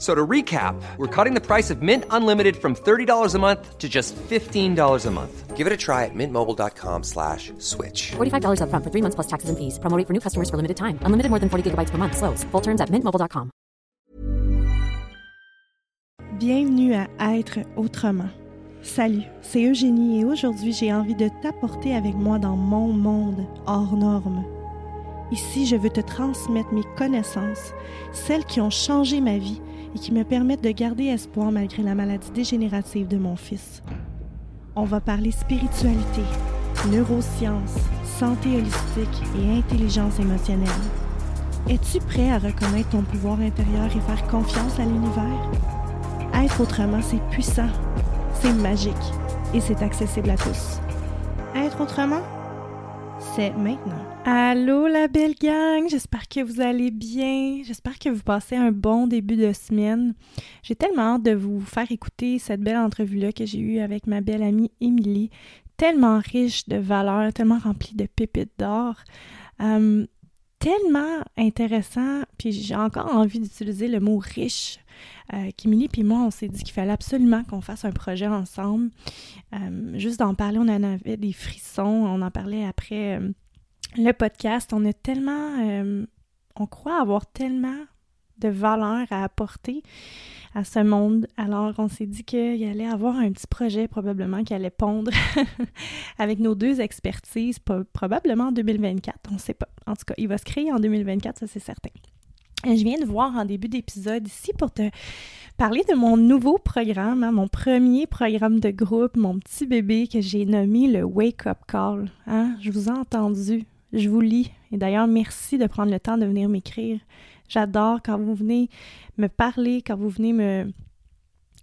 So to recap, we're cutting the price of Mint Unlimited from $30 a month to just $15 a month. Give it a try at mintmobile.com slash switch. $45 upfront for three months plus taxes and fees. Promo for new customers for limited time. Unlimited more than 40 gigabytes per month. Slows. Full terms at mintmobile.com. Bienvenue à Être autrement. Salut, c'est Eugénie et aujourd'hui j'ai envie de t'apporter avec moi dans mon monde hors norme. Ici, je veux te transmettre mes connaissances, celles qui ont changé ma vie et qui me permettent de garder espoir malgré la maladie dégénérative de mon fils. On va parler spiritualité, neurosciences, santé holistique et intelligence émotionnelle. Es-tu prêt à reconnaître ton pouvoir intérieur et faire confiance à l'univers? Être autrement, c'est puissant, c'est magique et c'est accessible à tous. Être autrement, c'est maintenant. Allô la belle gang, j'espère que vous allez bien, j'espère que vous passez un bon début de semaine. J'ai tellement hâte de vous faire écouter cette belle entrevue-là que j'ai eue avec ma belle amie Émilie, tellement riche de valeurs, tellement remplie de pépites d'or. Euh, tellement intéressant, puis j'ai encore envie d'utiliser le mot riche. Euh, Kimili puis moi, on s'est dit qu'il fallait absolument qu'on fasse un projet ensemble. Euh, juste d'en parler, on en avait des frissons. On en parlait après euh, le podcast. On a tellement, euh, on croit avoir tellement de valeur à apporter à ce monde. Alors, on s'est dit qu'il allait avoir un petit projet probablement qui allait pondre avec nos deux expertises, probablement en 2024, on ne sait pas. En tout cas, il va se créer en 2024, ça c'est certain. Je viens de voir en début d'épisode ici pour te parler de mon nouveau programme, hein, mon premier programme de groupe, mon petit bébé que j'ai nommé le Wake Up Call. Hein? Je vous ai entendu, je vous lis. Et d'ailleurs, merci de prendre le temps de venir m'écrire. J'adore quand vous venez me parler, quand vous venez me,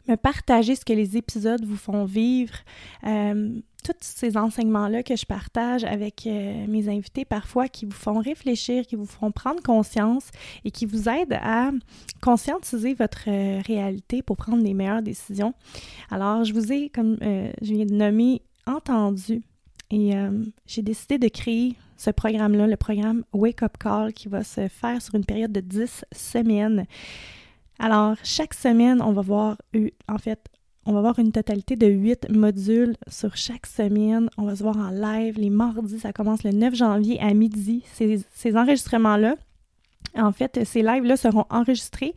me partager ce que les épisodes vous font vivre. Euh, tous ces enseignements-là que je partage avec euh, mes invités parfois qui vous font réfléchir, qui vous font prendre conscience et qui vous aident à conscientiser votre euh, réalité pour prendre les meilleures décisions. Alors, je vous ai, comme je viens de nommer, entendu et j'ai décidé de créer ce programme-là, le programme Wake Up Call, qui va se faire sur une période de 10 semaines. Alors, chaque semaine, on va voir, en fait, on va voir une totalité de 8 modules sur chaque semaine. On va se voir en live les mardis. Ça commence le 9 janvier à midi. Ces, ces enregistrements-là, en fait, ces lives-là seront enregistrés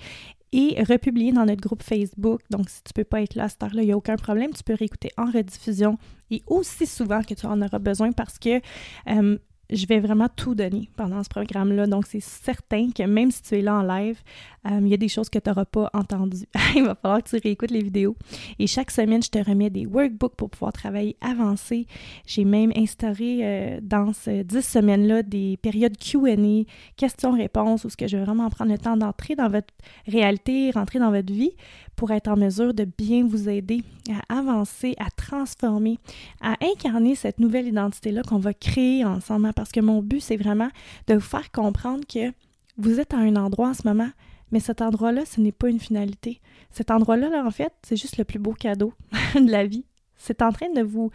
et republiés dans notre groupe Facebook. Donc, si tu peux pas être là à cette heure-là, il n'y a aucun problème. Tu peux réécouter en rediffusion et aussi souvent que tu en auras besoin parce que euh, je vais vraiment tout donner pendant ce programme-là. Donc, c'est certain que même si tu es là en live, euh, il y a des choses que tu n'auras pas entendues. il va falloir que tu réécoutes les vidéos. Et chaque semaine, je te remets des workbooks pour pouvoir travailler avancé. J'ai même instauré euh, dans ces 10 semaines-là des périodes Q&A, questions-réponses, où ce que je vais vraiment prendre le temps d'entrer dans votre réalité, rentrer dans votre vie pour être en mesure de bien vous aider à avancer, à transformer, à incarner cette nouvelle identité-là qu'on va créer ensemble. hein, Parce que mon but, c'est vraiment de vous faire comprendre que vous êtes à un endroit en ce moment, mais cet endroit-là, ce n'est pas une finalité. Cet endroit-là, là, en fait, c'est juste le plus beau cadeau de la vie. C'est en train de vous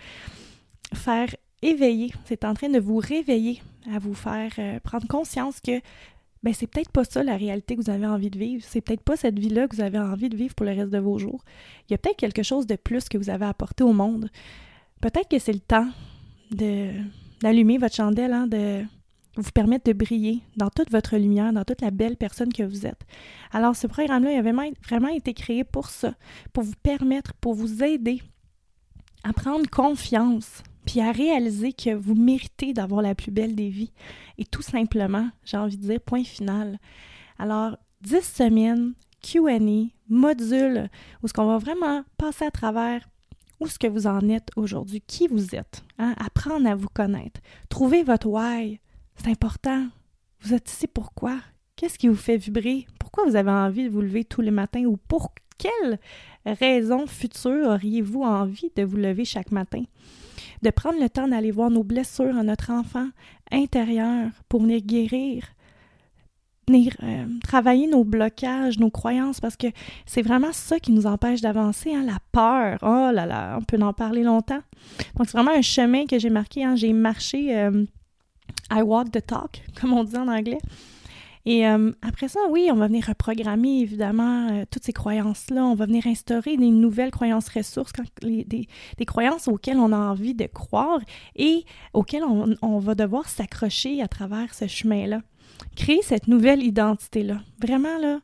faire éveiller, c'est en train de vous réveiller à vous faire euh, prendre conscience que ben c'est peut-être pas ça la réalité que vous avez envie de vivre, c'est peut-être pas cette vie-là que vous avez envie de vivre pour le reste de vos jours. Il y a peut-être quelque chose de plus que vous avez apporté au monde. Peut-être que c'est le temps d'allumer votre chandelle, hein, de vous permettre de briller dans toute votre lumière, dans toute la belle personne que vous êtes. Alors, ce programme-là, il avait vraiment été créé pour ça, pour vous permettre, pour vous aider à prendre confiance, puis à réaliser que vous méritez d'avoir la plus belle des vies. Et tout simplement, j'ai envie de dire, point final. Alors, 10 semaines, QA, module, où ce qu'on va vraiment passer à travers où ce que vous en êtes aujourd'hui, qui vous êtes, hein? apprendre à vous connaître, trouver votre why, c'est important. Vous êtes ici pourquoi? Qu'est-ce qui vous fait vibrer? Pourquoi vous avez envie de vous lever tous les matins ou pour quelle raison future auriez-vous envie de vous lever chaque matin? De prendre le temps d'aller voir nos blessures à notre enfant intérieur pour venir guérir, venir euh, travailler nos blocages, nos croyances, parce que c'est vraiment ça qui nous empêche d'avancer, hein, la peur. Oh là là, on peut en parler longtemps. Donc, c'est vraiment un chemin que j'ai marqué. Hein. J'ai marché, euh, I walk the talk, comme on dit en anglais. Et euh, après ça, oui, on va venir reprogrammer évidemment toutes ces croyances-là. On va venir instaurer des nouvelles croyances ressources, des, croyances auxquelles on a envie de croire et auxquelles on va devoir s'accrocher à travers ce chemin-là créer cette nouvelle identité-là. Vraiment, là,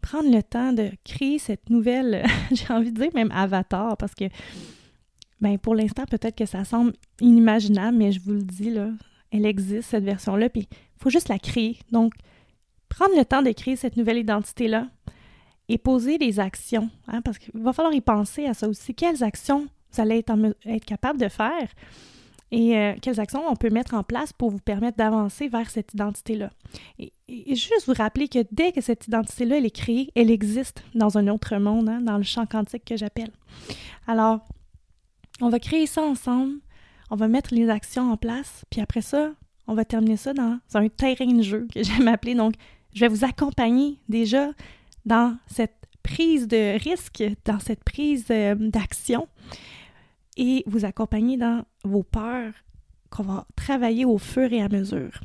prendre le temps de créer cette nouvelle, j'ai envie de dire même avatar, parce que, ben, pour l'instant, peut-être que ça semble inimaginable, mais je vous le dis, là, elle existe, cette version-là, puis il faut juste la créer. Donc, prendre le temps créer cette nouvelle identité-là et poser des actions, hein, parce qu'il va falloir y penser à ça aussi. Quelles actions vous allez être, capable de faire et euh, quelles actions on peut mettre en place pour vous permettre d'avancer vers cette identité-là? Et, juste vous rappeler que dès que cette identité-là est créée, elle existe dans un autre monde, hein, dans le champ quantique que j'appelle. Alors, on va créer ça ensemble, on va mettre les actions en place, puis après ça, on va terminer ça dans un terrain de jeu que j'aime appeler. Donc, je vais vous accompagner déjà dans cette prise de risque, dans cette prise euh, d'action et vous accompagner dans vos peurs qu'on va travailler au fur et à mesure.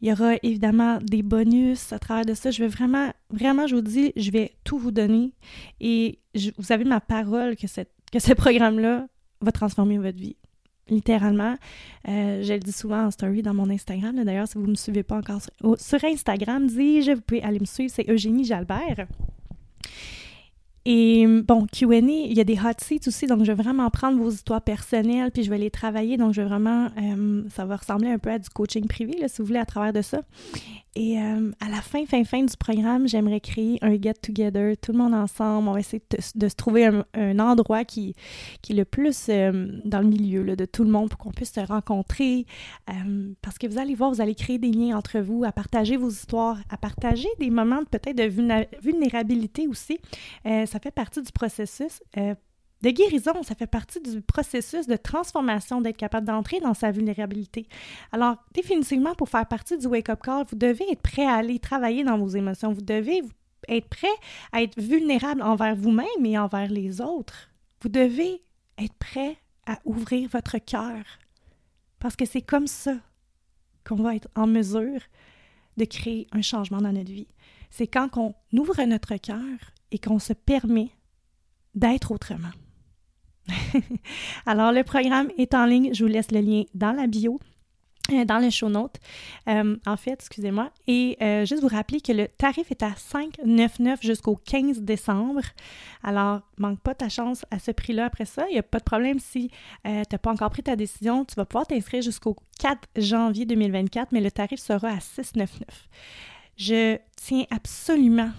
Il y aura évidemment des bonus à travers de ça. Je vais vraiment, vraiment, je vous dis, je vais tout vous donner. Et vous avez ma parole que, ce programme-là va transformer votre vie. Littéralement. Euh, je le dis souvent en story dans mon Instagram. D'ailleurs, si vous ne me suivez pas encore sur, sur Instagram, dis-je, vous pouvez aller me suivre. C'est Eugénie Jalbert. Et bon, QA, il y a des hot seats aussi, donc je vais vraiment prendre vos histoires personnelles, puis je vais les travailler. Donc, je vais vraiment, euh, ça va ressembler un peu à du coaching privé, là, si vous voulez, à travers de ça. Et euh, à la fin, fin, fin du programme, j'aimerais créer un get-together, tout le monde ensemble. On va essayer de, se trouver un, endroit qui, qui est le plus euh, dans le milieu là, de tout le monde pour qu'on puisse se rencontrer. Parce que vous allez voir, vous allez créer des liens entre vous, à partager vos histoires, à partager des moments peut-être de vulnérabilité aussi. Ça fait partie du processus de guérison, ça fait partie du processus de transformation d'être capable d'entrer dans sa vulnérabilité. Alors, définitivement, pour faire partie du wake-up call, vous devez être prêt à aller travailler dans vos émotions. Vous devez être prêt à être vulnérable envers vous-même et envers les autres. Vous devez être prêt à ouvrir votre cœur. Parce que c'est comme ça qu'on va être en mesure de créer un changement dans notre vie. C'est quand on ouvre notre cœur et qu'on se permet d'être autrement. Alors, le programme est en ligne. Je vous laisse le lien dans la bio euh, dans les show notes, euh, en fait, excusez-moi. Et euh, juste vous rappeler que le tarif est à 5,99 jusqu'au 15 décembre. Alors, manque pas ta chance à ce prix-là après ça. Il n'y a pas de problème si tu n'as pas encore pris ta décision. Tu vas pouvoir t'inscrire jusqu'au 4 janvier 2024, mais le tarif sera à 6,99. Je tiens absolument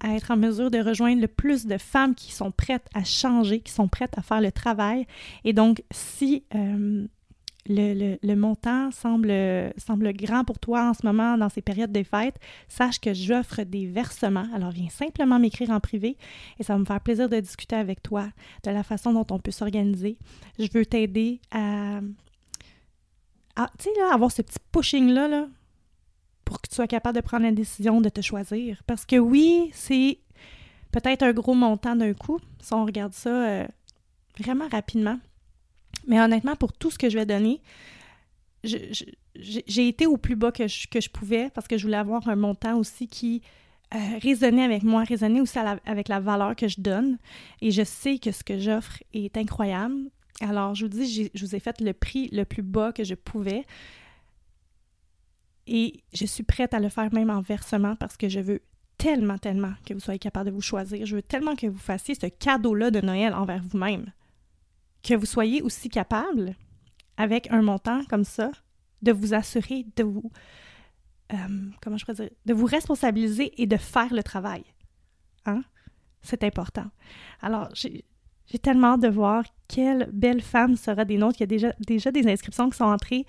à être en mesure de rejoindre le plus de femmes qui sont prêtes à changer, qui sont prêtes à faire le travail. Et donc, si euh, le, montant semble, semble grand pour toi en ce moment dans ces périodes de fêtes, sache que j'offre des versements. Alors, viens simplement m'écrire en privé et ça va me faire plaisir de discuter avec toi de la façon dont on peut s'organiser. Je veux t'aider à, sais, avoir ce petit pushing-là, là, pour que tu sois capable de prendre la décision de te choisir. Parce que oui, c'est peut-être un gros montant d'un coup, si on regarde ça euh, vraiment rapidement. Mais honnêtement, pour tout ce que je vais donner, j'ai été au plus bas que je, que je pouvais parce que je voulais avoir un montant aussi qui euh, résonnait avec moi, résonnait aussi avec la valeur que je donne. Et je sais que ce que j'offre est incroyable. Alors, je vous dis, je vous ai fait le prix le plus bas que je pouvais. Et je suis prête à le faire même en versement parce que je veux tellement, tellement que vous soyez capable de vous choisir. Je veux tellement que vous fassiez ce cadeau-là de Noël envers vous-même. Que vous soyez aussi capable, avec un montant comme ça, de vous assurer de vous, euh, comment je pourrais dire, de vous responsabiliser et de faire le travail. Hein? C'est important. Alors, j'ai tellement hâte de voir quelle belle femme sera des nôtres. Il y a déjà, déjà des inscriptions qui sont entrées.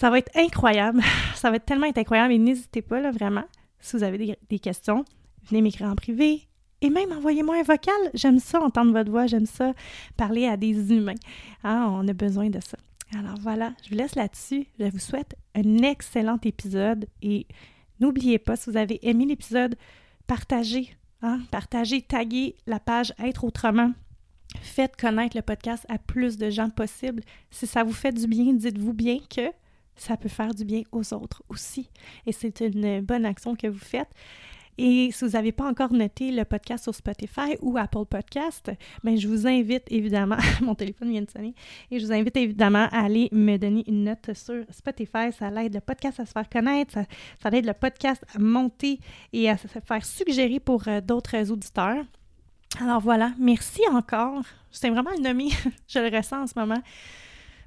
Ça va être incroyable. Ça va être tellement incroyable et n'hésitez pas, là, vraiment, si vous avez des, questions, venez m'écrire en privé et même envoyez-moi un vocal. J'aime ça, entendre votre voix, j'aime ça, parler à des humains. Ah, on a besoin de ça. Alors voilà, je vous laisse là-dessus. Je vous souhaite un excellent épisode et n'oubliez pas, si vous avez aimé l'épisode, partagez, hein, partagez, taguez la page Être autrement. Faites connaître le podcast à plus de gens possible. Si ça vous fait du bien, dites-vous bien que ça peut faire du bien aux autres aussi. Et c'est une bonne action que vous faites. Et si vous n'avez pas encore noté le podcast sur Spotify ou Apple Podcast, ben je vous invite évidemment, mon téléphone vient de sonner, et je vous invite évidemment à aller me donner une note sur Spotify. Ça aide le podcast à se faire connaître, ça, ça aide le podcast à monter et à se faire suggérer pour euh, d'autres auditeurs. Alors voilà, merci encore. C'est vraiment le nommer, je le ressens en ce moment.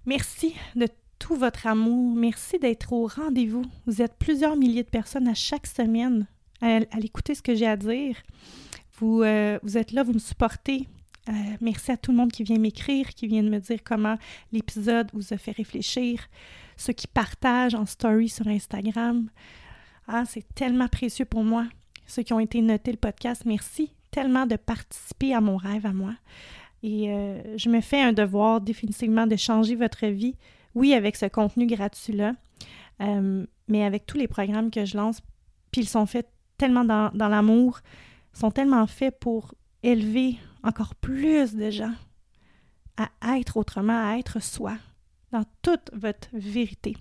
Merci de tout votre amour. Merci d'être au rendez-vous. Vous êtes plusieurs milliers de personnes à chaque semaine à, l'écouter ce que j'ai à dire. Vous, euh, vous êtes là, vous me supportez. Euh, merci à tout le monde qui vient m'écrire, qui vient de me dire comment l'épisode vous a fait réfléchir. Ceux qui partagent en story sur Instagram. Ah, c'est tellement précieux pour moi. Ceux qui ont été notés le podcast, merci tellement de participer à mon rêve à moi. Et euh, je me fais un devoir définitivement de changer votre vie oui, avec ce contenu gratuit-là, euh, mais avec tous les programmes que je lance, puis ils sont faits tellement dans, l'amour, sont tellement faits pour élever encore plus de gens à être autrement, à être soi, dans toute votre vérité.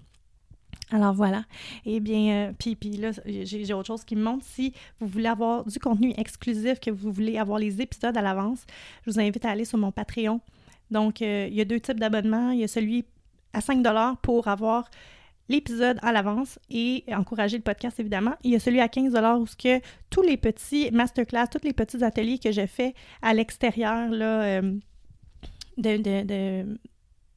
Alors voilà. Eh bien, euh, puis, puis là, j'ai autre chose qui me montre. Si vous voulez avoir du contenu exclusif, que vous voulez avoir les épisodes à l'avance, je vous invite à aller sur mon Patreon. Donc, euh, il y a deux types d'abonnements. Il y a celui à 5 pour avoir l'épisode à l'avance et encourager le podcast, évidemment. Il y a celui à 15 où ce que tous les petits masterclass, tous les petits ateliers que j'ai fait à l'extérieur euh,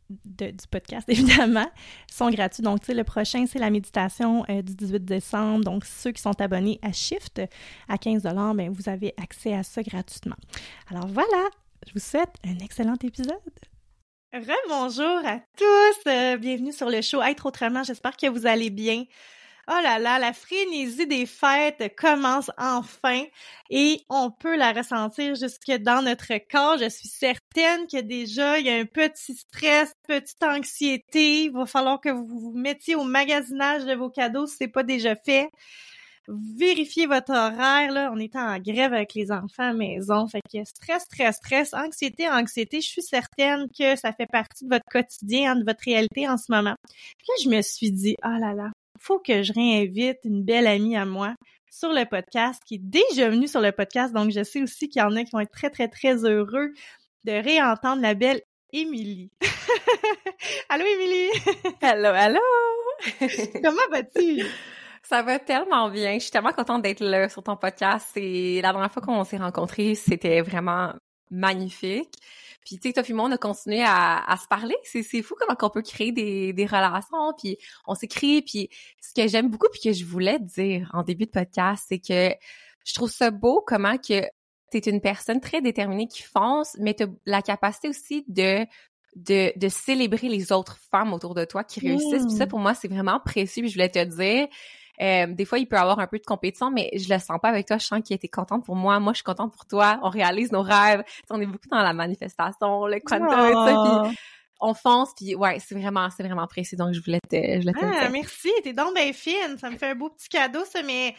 du podcast, évidemment, sont gratuits. Donc, tu le prochain, c'est la méditation euh, du 18 décembre. Donc, ceux qui sont abonnés à Shift à 15 bien, vous avez accès à ça gratuitement. Alors voilà, je vous souhaite un excellent épisode. Rebonjour à tous, euh, bienvenue sur le show Être autrement, j'espère que vous allez bien. Oh là là, la frénésie des fêtes commence enfin et on peut la ressentir jusque dans notre corps. Je suis certaine que déjà il y a un petit stress, petite anxiété. Il va falloir que vous vous mettiez au magasinage de vos cadeaux si c'est pas déjà fait vérifiez votre horaire, là. On est en grève avec les enfants à maison. Fait que stress, stress, stress, anxiété, anxiété. Je suis certaine que ça fait partie de votre quotidien, de votre réalité en ce moment. Puis là, je me suis dit, ah là là, faut que je réinvite une belle amie à moi sur le podcast, qui est déjà venue sur le podcast. Donc, je sais aussi qu'il y en a qui vont être très, très, très heureux de réentendre la belle Émilie. allô, Émilie! allô, allô! Comment vas-tu? Ça va tellement bien. Je suis tellement contente d'être là sur ton podcast. Et la dernière fois qu'on s'est rencontrés, c'était vraiment magnifique. Puis tu sais, toi et moi, on a continué à, se parler. C'est, fou comment on peut créer des, des relations. Puis on s'écrit. Puis ce que j'aime beaucoup, puis que je voulais dire en début de podcast, c'est que je trouve ça beau comment que tu es une personne très déterminée qui fonce, mais tu as la capacité aussi de de, de célébrer les autres femmes autour de toi qui réussissent. Puis ça, mmh. pour moi, c'est vraiment précieux. Puis je voulais te dire, euh, des fois, il peut y avoir un peu de compétition, mais je le sens pas avec toi. Je sens qu'il était contente pour moi. Moi, je suis contente pour toi. On réalise nos rêves. on est beaucoup dans la manifestation, le quantum, oh. on fonce puis ouais c'est vraiment c'est vraiment précis donc je voulais te je voulais te ah, merci t'es donc bien fine ça me fait un beau petit cadeau ça mais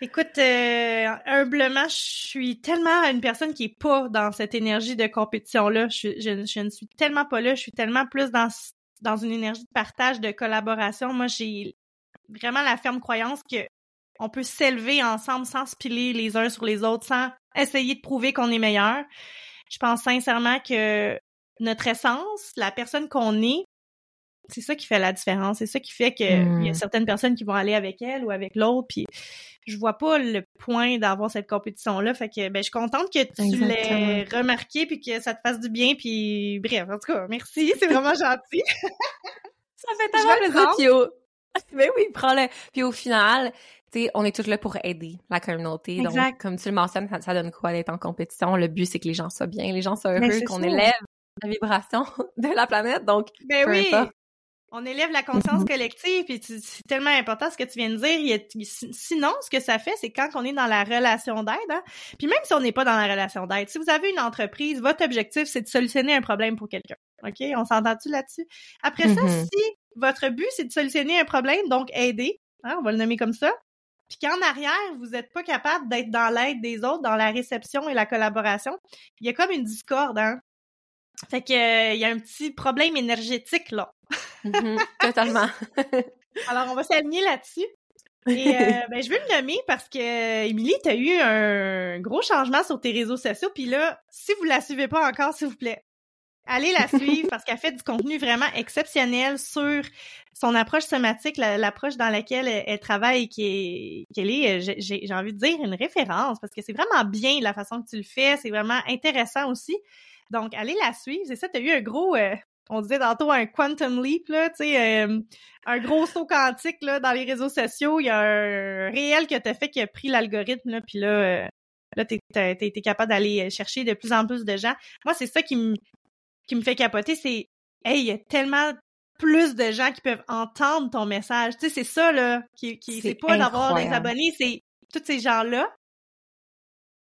écoute euh, humblement je suis tellement une personne qui est pas dans cette énergie de compétition là je, je, je ne suis tellement pas là je suis tellement plus dans dans une énergie de partage, de collaboration. Moi, j'ai vraiment la ferme croyance que on peut s'élever ensemble sans se piler les uns sur les autres, sans essayer de prouver qu'on est meilleur. Je pense sincèrement que notre essence, la personne qu'on est, c'est ça qui fait la différence. C'est ça qui fait qu'il y a Hmm. certaines personnes qui vont aller avec elle ou avec l'autre. Puis je vois pas le point d'avoir cette compétition-là. Fait que ben, je suis contente que tu l'aies remarqué puis que ça te fasse du bien. Puis bref, en tout cas, merci. C'est vraiment gentil. Ça fait tellement plaisir. Mais oui, prends-le. Puis au final, tu sais, on est tous là pour aider la communauté. Donc, Exact. comme tu le mentionnes, ça, ça donne quoi d'être en compétition? Le but, c'est que les gens soient bien, les gens soient Ben, heureux, qu'on élève la vibration de la planète. Donc, Ben Peu oui. importe. On élève la conscience collective, puis c'est tellement important ce que tu viens de dire. Il a- sinon, ce que ça fait, c'est quand on est dans la relation d'aide, hein, puis même si on n'est pas dans la relation d'aide, si vous avez une entreprise, votre objectif, c'est de solutionner un problème pour quelqu'un. OK? On s'entend-tu là-dessus? Après ça, Mhm. si votre but, c'est de solutionner un problème, donc aider, hein, on va le nommer comme ça, puis qu'en arrière, vous n'êtes pas capable d'être dans l'aide des autres, dans la réception et la collaboration, il y a comme une discorde, hein? Fait que euh, il y a un petit problème énergétique là. mhm, totalement. Alors on va s'aligner là-dessus. Et euh, ben, je veux le nommer parce que Émilie, tu as eu un gros changement sur tes réseaux sociaux. Puis là, si vous la suivez pas encore, s'il vous plaît, allez la suivre parce qu'elle fait du contenu vraiment exceptionnel sur son approche somatique, la- l'approche dans laquelle elle, travaille qui est, qu'elle est, euh, j'ai- envie de dire, une référence parce que c'est vraiment bien la façon que tu le fais. C'est vraiment intéressant aussi. Donc, allez la suivre. C'est ça, tu as eu un gros, euh, on disait tantôt un quantum leap, là, tu sais, euh, un gros saut quantique dans les réseaux sociaux. Il y a un réel que tu as fait qui a pris l'algorithme, là, puis là, été capable d'aller chercher de plus en plus de gens. Moi, c'est ça qui me qui me fait capoter, c'est hey, il y a tellement plus de gens qui peuvent entendre ton message. Tu sais, c'est ça, là, qui, qui C'est pas d'avoir des abonnés, c'est tous ces gens-là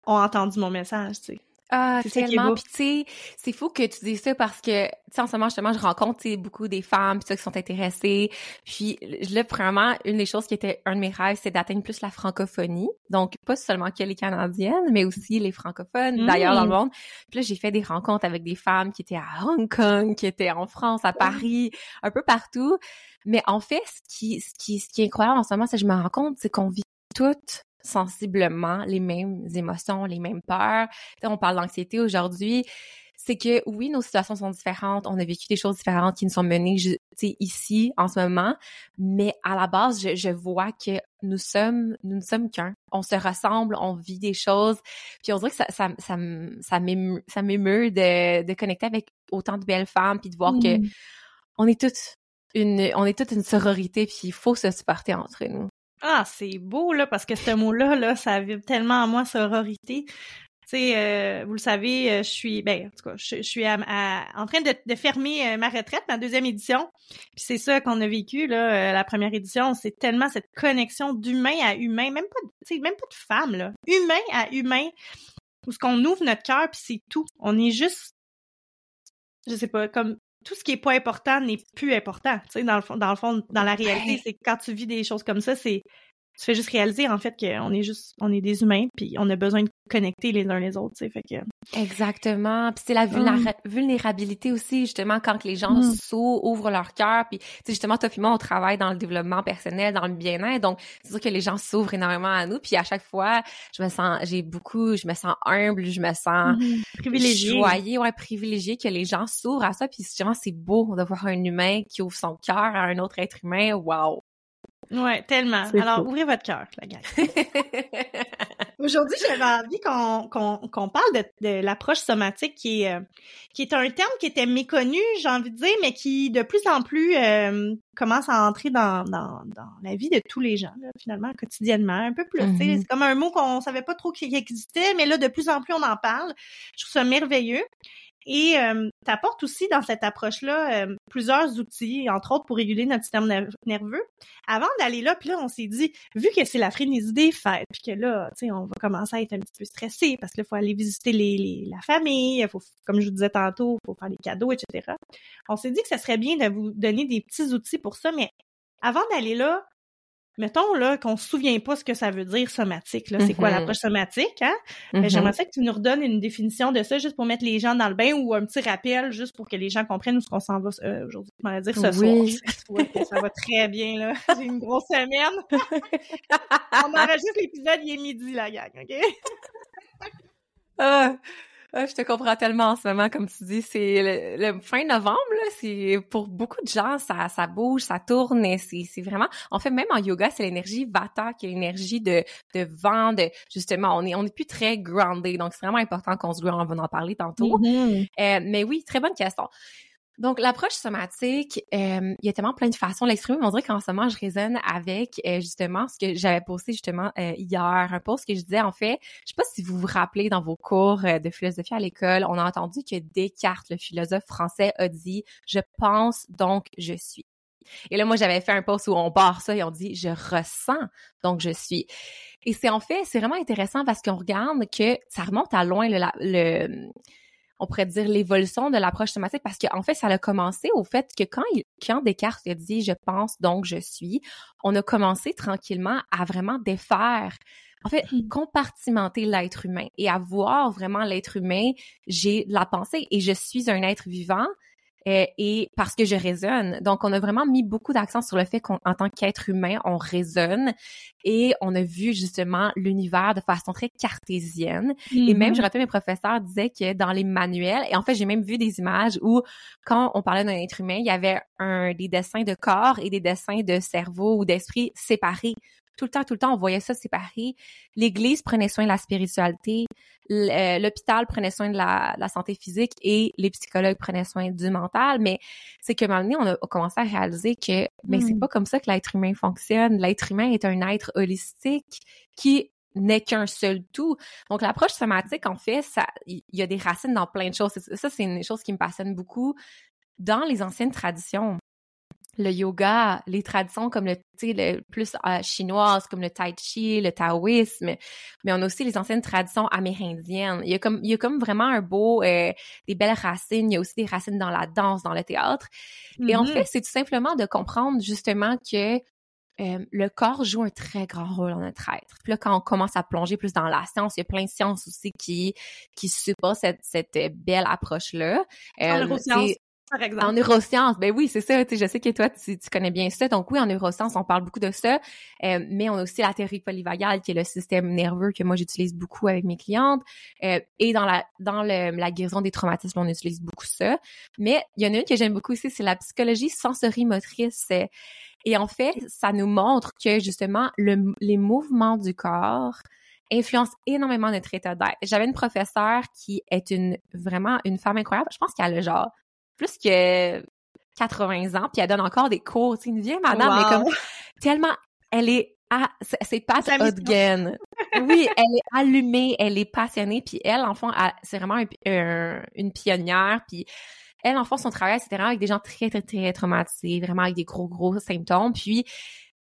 ont entendu mon message, tu sais. Ah, tellement. Puis tu sais, c'est fou que tu dises ça parce que, tu sais, en ce moment, justement, je rencontre beaucoup des femmes pis ça, qui sont intéressées. Puis là, premièrement, une des choses qui était un de mes rêves, c'est d'atteindre plus la francophonie. Donc, pas seulement que les Canadiennes, mais aussi les francophones, d'ailleurs, dans le monde. Puis là, j'ai fait des rencontres avec des femmes qui étaient à Hong Kong, qui étaient en France, à Paris, un peu partout. Mais en fait, ce qui, ce qui, ce qui est incroyable en ce moment, c'est que je me rends compte, c'est qu'on vit toutes sensiblement les mêmes émotions, les mêmes peurs. Tu sais, on parle d'anxiété aujourd'hui. C'est que oui, nos situations sont différentes. On a vécu des choses différentes qui nous sont menées ici en ce moment. Mais à la base, je, je vois que nous sommes, nous ne sommes qu'un. On se ressemble, on vit des choses. Puis on dirait que ça, ça, ça, m- ça m'émeut ça m'émeut de, de connecter avec autant de belles femmes puis de voir que Mm. on est toutes une, on est toute une sororité puis il faut se supporter entre nous. Ah, c'est beau, là, parce que ce mot-là, là, ça vibre tellement en moi, sororité. Tu sais, euh, vous le savez, euh, je suis, ben, en tout cas, je, suis en train de, fermer euh, ma retraite, ma deuxième édition. Puis c'est ça qu'on a vécu, là, la première édition. C'est tellement cette connexion d'humain à humain, même pas, tu même pas de femme, là. Humain à humain, où ce qu'on ouvre notre cœur, puis c'est tout. On est juste, je sais pas, comme tout ce qui est pas important n'est plus important. Tu sais, dans le fond, dans le fond, dans la réalité, c'est quand tu vis des choses comme ça, c'est tu fais juste réaliser en fait qu'on est juste on est des humains puis on a besoin de connecter les uns les autres, tu sais, fait que Exactement. Puis c'est la vulnéra- vulnérabilité aussi, justement, quand les gens Mm. s'ouvrent, ouvrent leur cœur. Puis, tu sais, justement, toi puis moi, on travaille dans le développement personnel, dans le bien-être. Donc, c'est sûr que les gens s'ouvrent énormément à nous. Puis à chaque fois, je me sens, j'ai beaucoup, je me sens humble, je me sens privilégié. choyée, ouais, privilégiée que les gens s'ouvrent à ça. Puis justement, c'est beau de voir un humain qui ouvre son cœur à un autre être humain. Wow! Ouais, tellement. Alors, ouvrez votre cœur, la gang. Aujourd'hui, j'avais envie qu'on qu'on qu'on parle de, de l'approche somatique qui est euh, qui est un terme qui était méconnu, j'ai envie de dire, mais qui de plus en plus euh, commence à entrer dans, dans, dans la vie de tous les gens, là, finalement, quotidiennement, un peu plus. Mhm. C'est comme un mot qu'on savait pas trop qu'il existait, mais là, de plus en plus, on en parle. Je trouve ça merveilleux. Et euh, tu apportes aussi dans cette approche-là euh, plusieurs outils, entre autres pour réguler notre système ner- nerveux. Avant d'aller là, puis là, on s'est dit, vu que c'est la frénésie des fêtes, puis que là, tu sais, on va commencer à être un petit peu stressé parce que faut aller visiter les, les- la famille, il faut, comme je vous disais tantôt, il faut faire des cadeaux, etc. On s'est dit que ça serait bien de vous donner des petits outils pour ça, mais avant d'aller là, mettons là qu'on se souvient pas ce que ça veut dire somatique. Là, c'est quoi Mhm. l'approche somatique hein? Ben, Mhm. J'aimerais ça que tu nous redonnes une définition de ça, juste pour mettre les gens dans le bain ou un petit rappel, juste pour que les gens comprennent où ce qu'on s'en va euh, aujourd'hui. On va dire ce Oui. soir. Que ça va très bien là. J'ai une grosse semaine. On enregistre l'épisode, il est midi la gang, ok? Ah, je te comprends tellement en ce moment, comme tu dis, c'est le, le fin novembre, là, c'est pour beaucoup de gens, ça, ça bouge, ça tourne, et c'est, vraiment, en fait, même en yoga, c'est l'énergie vata qui est l'énergie de, de vent, de, justement, on est, on est plus très grounded, donc c'est vraiment important qu'on se ground, on va en parler tantôt. Mhm. Euh, mais oui, très bonne question. Donc, l'approche somatique, euh, il y a tellement plein de façons de l'exprimer, on dirait qu'en ce moment, je résonne avec euh, justement ce que j'avais posté justement euh, hier, un post que je disais en fait, je sais pas si vous vous rappelez dans vos cours euh, de philosophie à l'école, on a entendu que Descartes, le philosophe français, a dit « je pense donc je suis ». Et là, moi, j'avais fait un post où on barre ça et on dit « je ressens donc je suis ». Et c'est en fait, c'est vraiment intéressant parce qu'on regarde que ça remonte à loin le, le on pourrait dire l'évolution de l'approche somatique parce qu'en fait, ça a commencé au fait que quand, il, quand Descartes a dit je pense donc je suis, on a commencé tranquillement à vraiment défaire, en fait, compartimenter l'être humain et à voir vraiment l'être humain, j'ai la pensée et je suis un être vivant. Euh, et parce que je résonne. Donc, on a vraiment mis beaucoup d'accent sur le fait qu'en tant qu'être humain, on résonne et on a vu justement l'univers de façon très cartésienne. Et même, je Mhm. rappelle, mes professeurs disaient que dans les manuels, et en fait, j'ai même vu des images où, quand on parlait d'un être humain, il y avait un, des dessins de corps et des dessins de cerveau ou d'esprit séparés. Tout le temps, tout le temps, on voyait ça séparé. L'Église prenait soin de la spiritualité, euh, l'hôpital prenait soin de la, de la santé physique et les psychologues prenaient soin du mental. Mais c'est que maintenant, on a commencé à réaliser que, mais c'est Mm. pas comme ça que l'être humain fonctionne. L'être humain est un être holistique qui n'est qu'un seul tout. Donc, l'approche somatique, en fait, ça, il y, a des racines dans plein de choses. Ça, c'est une chose qui me passionne beaucoup. Dans les anciennes traditions, le yoga, les traditions comme le, le plus euh, chinoises, comme le tai chi, le taoïsme, mais on a aussi les anciennes traditions amérindiennes. Il y a comme, il y a comme vraiment un beau, euh, des belles racines. Il y a aussi des racines dans la danse, dans le théâtre. Et en Mhm. fait, c'est tout simplement de comprendre justement que euh, le corps joue un très grand rôle dans notre être. Puis là, quand on commence à plonger plus dans la science, il y a plein de sciences aussi qui qui supportent cette, cette belle Euh, neurosciences, c'est- par exemple. en neurosciences, ben oui, c'est ça. Je sais que toi, tu, tu connais bien ça. Donc oui, en neurosciences, on parle beaucoup de ça. Euh, mais on a aussi la théorie polyvagale, qui est le système nerveux que moi j'utilise beaucoup avec mes clientes. Euh, et dans la dans le, la guérison des traumatismes, on utilise beaucoup ça. Mais il y en a une que j'aime beaucoup aussi, c'est la psychologie sensorimotrice. Et en fait, ça nous montre que justement le- les mouvements du corps influencent énormément notre état d'être. J'avais une professeure qui est une vraiment une femme incroyable. Je pense qu'elle a genre plus que 80 ans, puis elle donne encore des cours. C'est une vieille madame, mais comme tellement, elle est à, c'est- c'est Pat Sa mission. Hodgkin. Oui, elle est allumée, elle est passionnée, puis elle, en fond, c'est vraiment un- un- une pionnière, puis elle, en fond, son travail, c'était vraiment avec des gens très, très, très traumatisés, vraiment avec des gros, gros symptômes, puis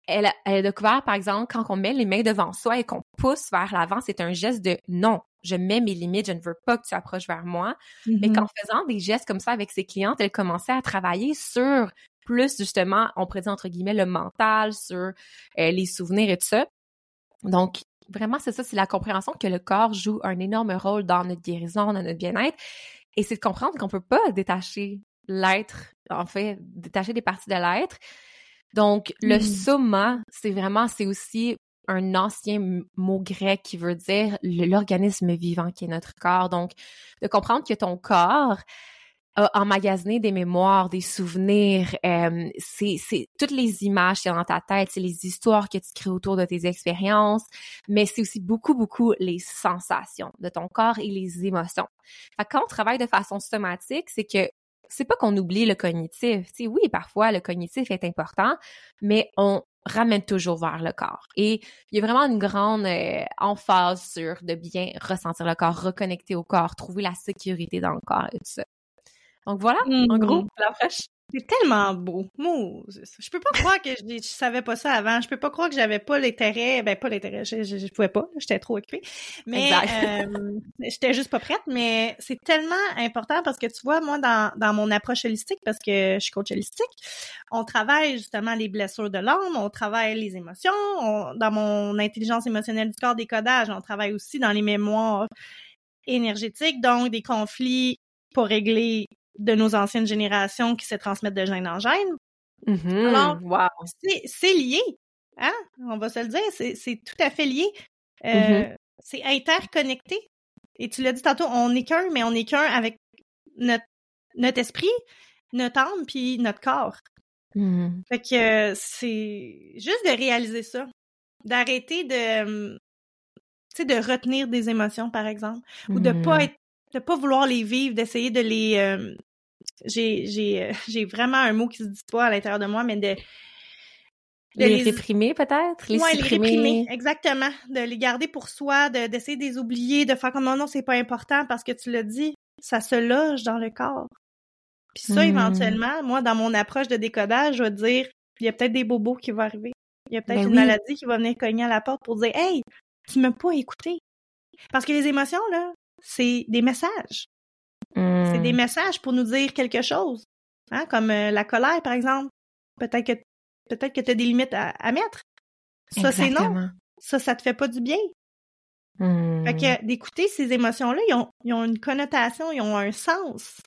elle elle a découvert, par exemple, quand on met les mains devant soi et qu'on pousse vers l'avant, c'est un geste de non, je mets mes limites, je ne veux pas que tu approches vers moi. Mais Mhm. qu'en faisant des gestes comme ça avec ses clientes, elle commençait à travailler sur plus justement, on pourrait dire entre guillemets, le mental, sur euh, les souvenirs et tout ça. Donc, vraiment, c'est ça, c'est la compréhension que le corps joue un énorme rôle dans notre guérison, dans notre bien-être. Et c'est de comprendre qu'on peut pas détacher l'être, en fait, détacher des parties de l'être. Donc, le Mhm. soma, c'est vraiment, c'est aussi un ancien mot grec qui veut dire l'organisme vivant qui est notre corps. Donc, de comprendre que ton corps a emmagasiné des mémoires, des souvenirs, euh, c'est toutes les images y a dans ta tête, c'est les histoires que tu crées autour de tes expériences, mais c'est aussi beaucoup, beaucoup les sensations de ton corps et les émotions. Fait que quand on travaille de façon somatique, c'est que c'est pas qu'on oublie le cognitif. Tu sais, oui, parfois le cognitif est important, mais on ramène toujours vers le corps. Et il y a vraiment une grande euh, emphase sur de bien ressentir le corps, reconnecter au corps, trouver la sécurité dans le corps et tout ça. Donc voilà, en gros, l'approche C'est tellement beau. Moses. Je peux pas croire que je, je, savais pas ça avant. Je peux pas croire que j'avais pas l'intérêt. Ben, pas l'intérêt. Je, je, je, pouvais pas. J'étais trop occupée. Mais, euh, j'étais juste pas prête. Mais c'est tellement important parce que tu vois, moi, dans, dans mon approche holistique, parce que je suis coach holistique, on travaille justement les blessures de l'âme, on travaille les émotions. dans mon intelligence émotionnelle du corps décodage, on travaille aussi dans les mémoires énergétiques, donc des conflits pour régler de nos anciennes générations qui se transmettent de gène en gène. Mm-hmm. Alors, wow. c'est lié. Hein? On va se le dire, c'est tout à fait lié. Euh, mm-hmm. C'est interconnecté. Et tu l'as dit tantôt, on n'est qu'un, mais on n'est qu'un avec notre, notre esprit, notre âme, puis notre corps. Mm-hmm. Fait que c'est juste de réaliser ça. D'arrêter de, tu sais, de retenir des émotions, par exemple. Ou de pas être de pas vouloir les vivre, d'essayer de les euh, j'ai j'ai euh, j'ai vraiment un mot qui se dit pas à l'intérieur de moi, mais de, les, réprimer peut-être, les ouais, les réprimer, exactement, de les garder pour soi, de d'essayer de les oublier, de faire comme non non c'est pas important parce que tu l'as dit, ça se loge dans le corps. Puis ça hmm. éventuellement, moi dans mon approche de décodage, je vais dire il y a peut-être des bobos qui vont arriver, il y a peut-être ben une maladie qui va venir cogner à la porte pour dire hey tu m'as pas écouté. Parce que les émotions là, c'est des messages. C'est des hmm. messages pour nous dire quelque chose. Hein, comme euh, la colère, par exemple. Peut-être que peut-être que tu as des limites à, mettre. Ça, c'est non. Ça, ça te fait pas du bien. Fait que hmm. d'écouter ces émotions-là, ils ont, ils ont, une connotation, ils ont un sens.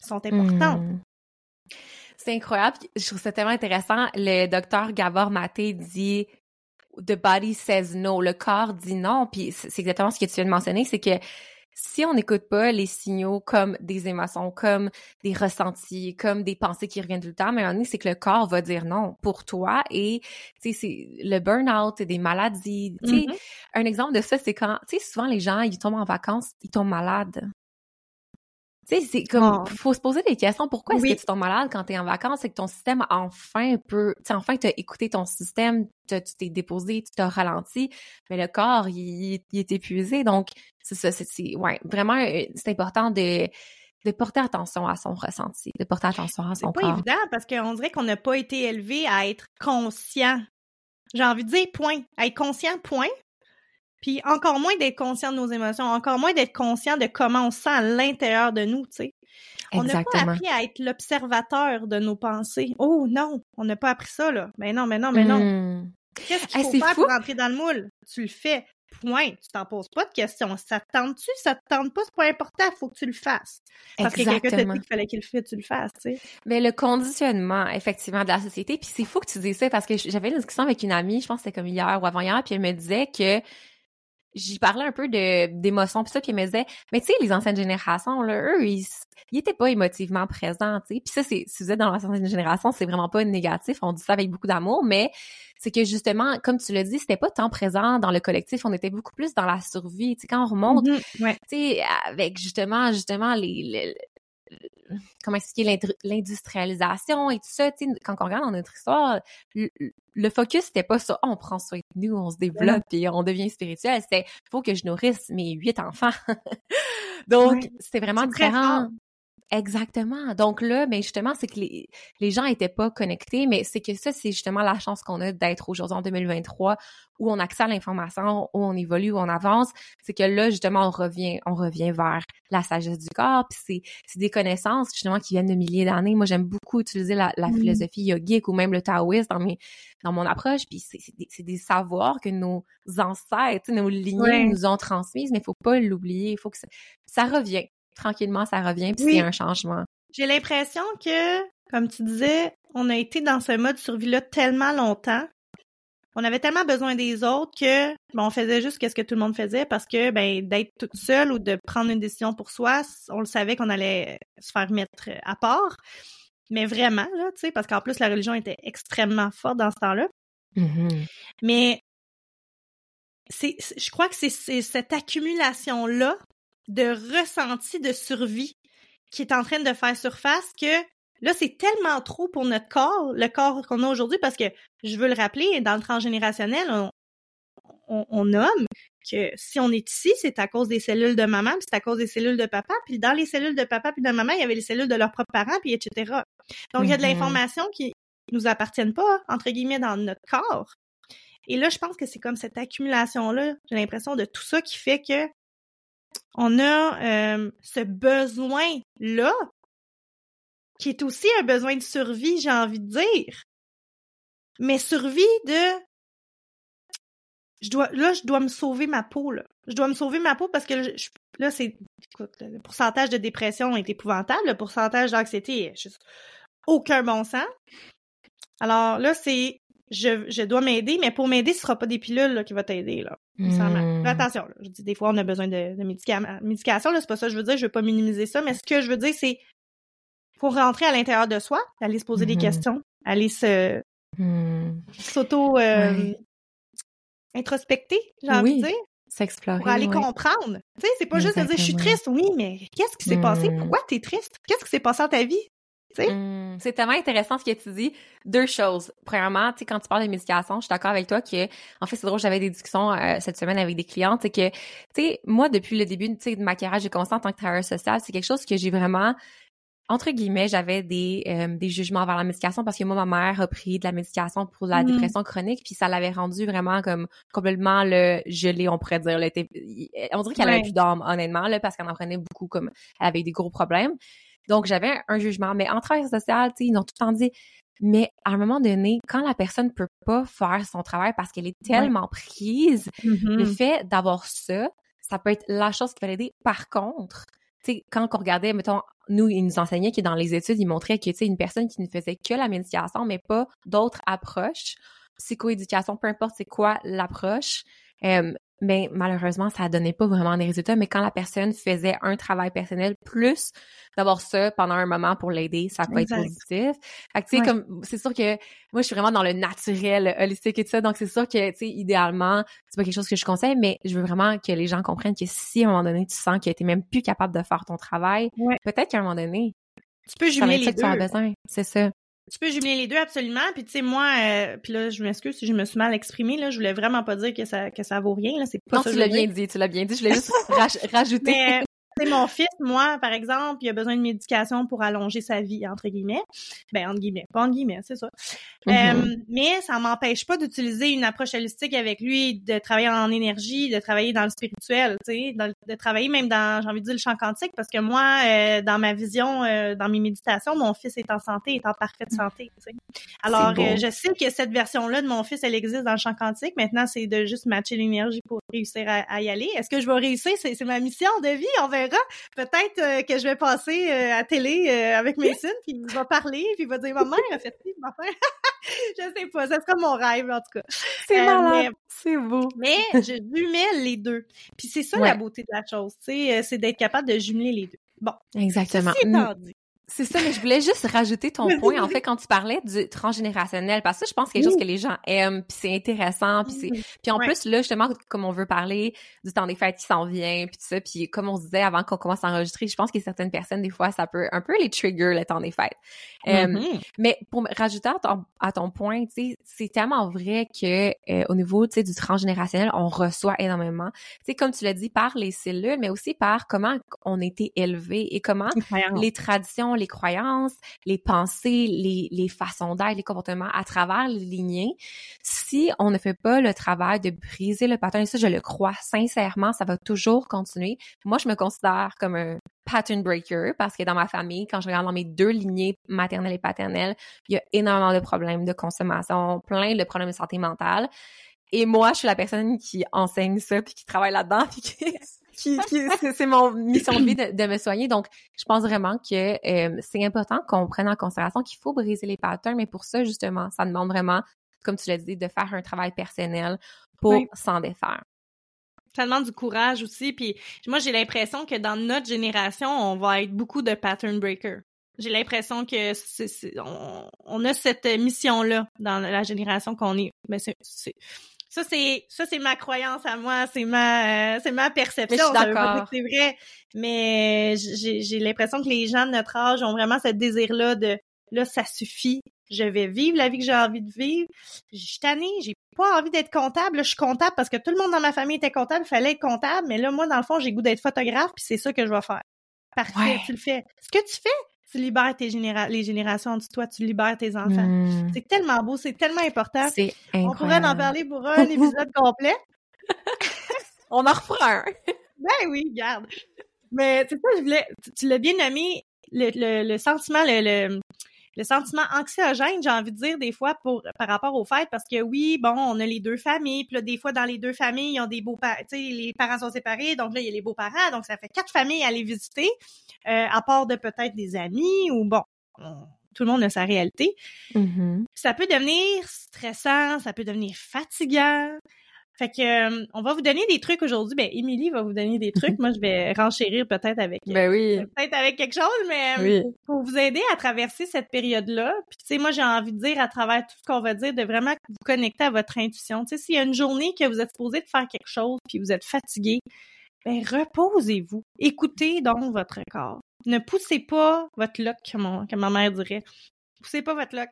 Ils sont importants. Hmm. C'est incroyable. Je trouve ça tellement intéressant. Le docteur Gabor Maté dit The body says no. Le corps dit non. Puis c'est exactement ce que tu viens de mentionner, c'est que si on n'écoute pas les signaux comme des émotions, comme des ressentis, comme des pensées qui reviennent tout le temps, mais un c'est que le corps va dire non pour toi et, tu sais, c'est le burn-out, des maladies. Tu sais, mm-hmm. un exemple de ça, c'est quand, tu sais, souvent les gens, ils tombent en vacances, ils tombent malades. Tu sais, c'est comme, faut se poser des questions. Pourquoi est-ce que tu tombes malade quand tu es en vacances? C'est que ton système enfin peut, tu sais, enfin, tu as écouté ton système, tu t'es déposé, tu t'as ralenti, mais le corps, il, est épuisé. Donc, c'est ça, c'est, ouais, vraiment, euh, c'est important de, de porter attention à son ressenti, de porter attention à son corps. C'est pas évident parce qu'on dirait qu'on n'a pas été élevé à être conscient. J'ai envie de dire point. À être conscient, point. Puis encore moins d'être conscient de nos émotions, encore moins d'être conscient de comment on se sent à l'intérieur de nous, tu sais. On n'a pas appris à être l'observateur de nos pensées. Oh non, on n'a pas appris ça, là. Mais non, mais non, mais non. Hmm. Qu'est-ce qu'il faut faire pour rentrer dans le moule? Tu le fais. Point. Tu t'en poses pas de questions. Ça te tente-tu? Ça te tente pas? C'est pas important. Il faut que tu le fasses. Parce que quelqu'un t'a dit qu'il fallait qu'il le fasse, tu le fasses, tu sais. Mais le conditionnement, effectivement, de la société. Puis c'est fou que tu dises ça parce que j'avais une discussion avec une amie, je pense que c'était comme hier ou avant-hier, puis elle me disait que j'y parlais un peu de d'émotions puis ça puis il me disait mais tu sais les anciennes générations là eux ils, ils étaient pas émotivement présents tu sais puis ça c'est si vous êtes dans l'ancienne génération c'est vraiment pas négatif on dit ça avec beaucoup d'amour mais c'est que justement comme tu l'as dit c'était pas tant présent dans le collectif on était beaucoup plus dans la survie tu sais quand on remonte mm-hmm. tu sais avec justement justement les, comment expliquer l'industrialisation et tout ça, tu sais, quand on regarde dans notre histoire, le, focus c'était pas ça, on prend soin de nous, on se développe et on devient spirituel, c'était faut que je nourrisse mes huit enfants. Donc, c'était vraiment différent. Exactement. Donc là, ben, justement, c'est que les, les gens étaient pas connectés, mais c'est que ça, c'est justement la chance qu'on a d'être aujourd'hui en 2023, où on accède à l'information, où on évolue, où on avance. C'est que là, justement, on revient, on revient vers la sagesse du corps. Puis c'est, des connaissances justement qui viennent de milliers d'années. Moi, j'aime beaucoup utiliser la, la mmh. philosophie yogique ou même le taoïsme dans mes, dans mon approche. Puis c'est, c'est, des, c'est des savoirs que nos ancêtres, nos lignées nous ont transmises, mais il faut pas l'oublier. Il faut que ça, ça revient tranquillement, ça revient, puis c'est un changement. J'ai l'impression que, comme tu disais, on a été dans ce mode survie-là tellement longtemps. On avait tellement besoin des autres que ben, on faisait juste ce que tout le monde faisait parce que ben d'être toute seule ou de prendre une décision pour soi, on le savait qu'on allait se faire mettre à part. Mais vraiment, là, tu sais, parce qu'en plus, la religion était extrêmement forte dans ce temps-là. Mm-hmm. Mais c'est, je crois que c'est cette accumulation-là de ressenti de survie qui est en train de faire surface que là, c'est tellement trop pour notre corps, le corps qu'on a aujourd'hui, parce que je veux le rappeler, dans le transgénérationnel, on, on, nomme que si on est ici, c'est à cause des cellules de maman, puis c'est à cause des cellules de papa, puis dans les cellules de papa puis de maman, il y avait les cellules de leurs propres parents, puis etc. Donc, il y a de Mhm. l'information qui nous appartiennent pas, entre guillemets, dans notre corps. Et là, je pense que c'est comme cette accumulation-là, j'ai l'impression de tout ça qui fait que on a euh, ce besoin-là, qui est aussi un besoin de survie, j'ai envie de dire. Mais survie de je dois là je dois me sauver ma peau là. Je dois me sauver ma peau parce que là c'est le pourcentage de dépression est épouvantable, le pourcentage d'anxiété juste aucun bon sens. Alors là c'est je, dois m'aider, mais pour m'aider, ce sera pas des pilules qui va t'aider. Hmm. Attention, là. je dis des fois on a besoin de, de médicaments, médication c'est pas ça que je veux dire, je veux pas minimiser ça, mais ce que je veux dire c'est faut rentrer à l'intérieur de soi, aller se poser des Mhm. questions, aller se Hmm. s'auto euh, Ouais. introspecter, j'ai envie de dire, S'explorer. pour aller comprendre. Tu sais, c'est pas juste de dire je suis triste, oui, mais qu'est-ce qui s'est passé? Pourquoi t'es triste? Qu'est-ce qui s'est passé dans ta vie? Hmm, c'est tellement intéressant ce que tu dis. Deux choses. Premièrement, tu sais, quand tu parles de médication, je suis d'accord avec toi que, en fait, c'est drôle, j'avais des discussions euh, cette semaine avec des clientes, c'est que, tu sais, moi, depuis le début, tu sais, de ma carrière, j'ai commencé en tant que travailleur social, c'est quelque chose que j'ai vraiment, entre guillemets, j'avais des, euh, des jugements vers la médication parce que moi, ma mère a pris de la médication pour la Mhm. dépression chronique, puis ça l'avait rendu vraiment comme complètement le gelé, on pourrait dire. Là, on dirait qu'elle avait Ouais. plus d'âme, honnêtement, là, parce qu'elle en prenait beaucoup, comme elle avait des gros problèmes. Donc, j'avais un jugement. Mais en travail social, tu sais, ils ont tout le temps dit, mais à un moment donné, quand la personne peut pas faire son travail parce qu'elle est tellement prise, le Mhm. fait d'avoir ça, ça peut être la chose qui va l'aider. Par contre, tu sais, quand on regardait, mettons, nous, ils nous enseignaient que dans les études, ils montraient que, tu sais, une personne qui ne faisait que la médication, mais pas d'autres approches, psychoéducation, peu importe c'est quoi l'approche, euh, mais malheureusement, ça donnait pas vraiment des résultats. Mais quand la personne faisait un travail personnel plus d'avoir ça pendant un moment pour l'aider, ça peut Exact. être positif. Fait que, tu sais, Ouais. comme, c'est sûr que moi, je suis vraiment dans le naturel, holistique et tout ça. Donc, c'est sûr que, tu sais, idéalement, c'est pas quelque chose que je conseille, mais je veux vraiment que les gens comprennent que si à un moment donné, tu sens que t'es même plus capable de faire ton travail, Ouais. peut-être qu'à un moment donné, Tu peux jumeler les que tu as deux. besoin. C'est ça. Tu peux jumeler les deux absolument. Puis tu sais, moi, euh, puis là, je m'excuse si je me suis mal exprimée. Là, je voulais vraiment pas dire que ça que ça vaut rien. Là, c'est pas Non, ça. tu l'as bien dit, tu l'as bien dit. Je voulais juste raj- rajouter. Mais mon fils, moi, par exemple, il a besoin de médication pour allonger sa vie, entre guillemets. Ben, entre guillemets. Pas entre guillemets, c'est ça. Euh, mais ça m'empêche pas d'utiliser une approche holistique avec lui, de travailler en énergie, de travailler dans le spirituel, tu sais, de travailler même dans, j'ai envie de dire, le champ quantique, parce que moi, euh, dans ma vision, euh, dans mes méditations, mon fils est en santé, est en parfaite santé, tu sais. Alors, je sais que cette version-là de mon fils, elle existe dans le champ quantique. Maintenant, c'est de juste matcher l'énergie pour réussir à, à y aller. Est-ce que je vais réussir? C'est c'est ma mission de vie, on verra. Peut-être euh, que je vais passer euh, à télé euh, avec Mason, puis il va parler, puis il va dire « Ma mère a fait ci, ma mère... » Je sais pas, ça sera mon rêve, en tout cas. C'est malade. C'est beau. Mais je jumelle les deux. Puis c'est ça Ouais. la beauté de la chose, tu sais, c'est d'être capable de jumeler les deux. Bon, Exactement. ceci étant dit. C'est ça, mais je voulais juste rajouter ton point, en fait, quand tu parlais du transgénérationnel, parce que je pense que c'est quelque chose que les gens aiment, puis c'est intéressant, puis c'est... Puis en Ouais. plus, là, justement, comme on veut parler du temps des fêtes qui s'en vient, puis tout ça, puis comme on se disait avant qu'on commence à enregistrer, je pense que certaines personnes, des fois, ça peut un peu les trigger, le temps des fêtes. Euh, Mhm. mais pour rajouter à ton, à ton point, tu sais, c'est tellement vrai que euh, au niveau, tu sais, du transgénérationnel, on reçoit énormément. Tu sais, comme tu l'as dit, par les cellules, mais aussi par comment on a été élevé et comment les traditions, les croyances, les pensées, les, les façons d'être, les comportements à travers les lignées. Si on ne fait pas le travail de briser le pattern, et ça, je le crois sincèrement, ça va toujours continuer. Moi, je me considère comme un pattern breaker parce que dans ma famille, quand je regarde dans mes deux lignées maternelles et paternelles, il y a énormément de problèmes de consommation, plein de problèmes de santé mentale. Et moi, je suis la personne qui enseigne ça puis qui travaille là-dedans qui, qui- c'est, mon mission de vie de, de me soigner. Donc, je pense vraiment que euh, c'est important qu'on prenne en considération qu'il faut briser les patterns, mais pour ça, justement, ça demande vraiment, comme tu l'as dit, de faire un travail personnel pour Oui. s'en défaire. Ça demande du courage aussi. Puis moi, j'ai l'impression que dans notre génération, on va être beaucoup de pattern breaker. J'ai l'impression que c'est, on, on a cette mission-là dans la génération qu'on est. Mais c'est- ça, c'est ça, c'est ma croyance à moi, c'est ma euh, c'est ma perception. D'accord. c'est vrai. Mais j'ai, j'ai l'impression que les gens de notre âge ont vraiment ce désir-là de là, ça suffit. je vais vivre la vie que j'ai envie de vivre. Je suis tannée, j'ai pas envie d'être comptable. Là, je suis comptable parce que tout le monde dans ma famille était comptable, il fallait être comptable, mais là, moi, dans le fond, j'ai goût d'être photographe, puis c'est ça que je vais faire. Parfait, tu le fais. Ce que tu fais, tu libères tes généra les générations de toi, tu libères tes enfants. Hmm. C'est tellement beau, c'est tellement important. C'est On pourrait en parler pour un épisode complet. On en refera un. Ben oui, garde. Mais c'est ça, je voulais. Tu, tu l'as bien nommé, le, le, le sentiment, le, le, le sentiment anxiogène, j'ai envie de dire, des fois, pour par rapport aux fêtes, parce que oui, bon, on a les deux familles, puis là, des fois, dans les deux familles, ils ont des beaux-parents, tu sais, les parents sont séparés, donc là, il y a les beaux-parents, donc ça fait quatre familles à aller visiter, euh, à part de peut-être des amis, ou bon, on- tout le monde a sa réalité. Mhm. Ça peut devenir stressant, ça peut devenir fatigant. Fait que euh, on va vous donner des trucs aujourd'hui. Ben, Émilie va vous donner des trucs. Moi, je vais renchérir peut-être avec euh, Ben oui. peut-être avec quelque chose, mais euh, Oui. pour vous aider à traverser cette période-là. Puis tu sais, moi, j'ai envie de dire à travers tout ce qu'on va dire, de vraiment vous connecter à votre intuition. Tu sais, s'il y a une journée que vous êtes supposé de faire quelque chose, puis vous êtes fatigué, ben reposez-vous. Écoutez donc votre corps. Ne poussez pas votre loc, comme, on- comme ma mère dirait. Poussez pas votre loc.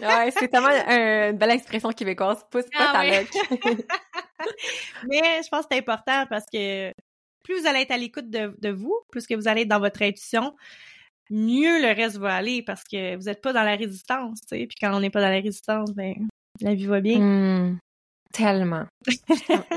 Ouais, c'est tellement une belle expression québécoise. Pousse pas Ah ta ouais. loc. Mais je pense que c'est important parce que plus vous allez être à l'écoute de, de vous, plus que vous allez être dans votre intuition, mieux le reste va aller parce que vous n'êtes pas dans la résistance, tu sais. Puis quand on n'est pas dans la résistance, ben la vie va bien. Hmm. Tellement.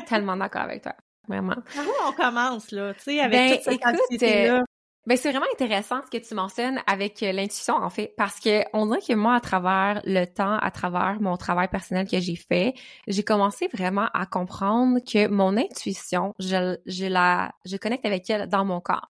tellement d'accord avec toi. Vraiment. Où on commence, là, tu sais, avec Ben, toute cette écoute, anxiété-là? Ben, c'est vraiment intéressant ce que tu mentionnes avec euh, l'intuition, en fait, parce que on dirait que moi, à travers le temps, à travers mon travail personnel que j'ai fait, j'ai commencé vraiment à comprendre que mon intuition, je, je la, je connecte avec elle dans mon corps.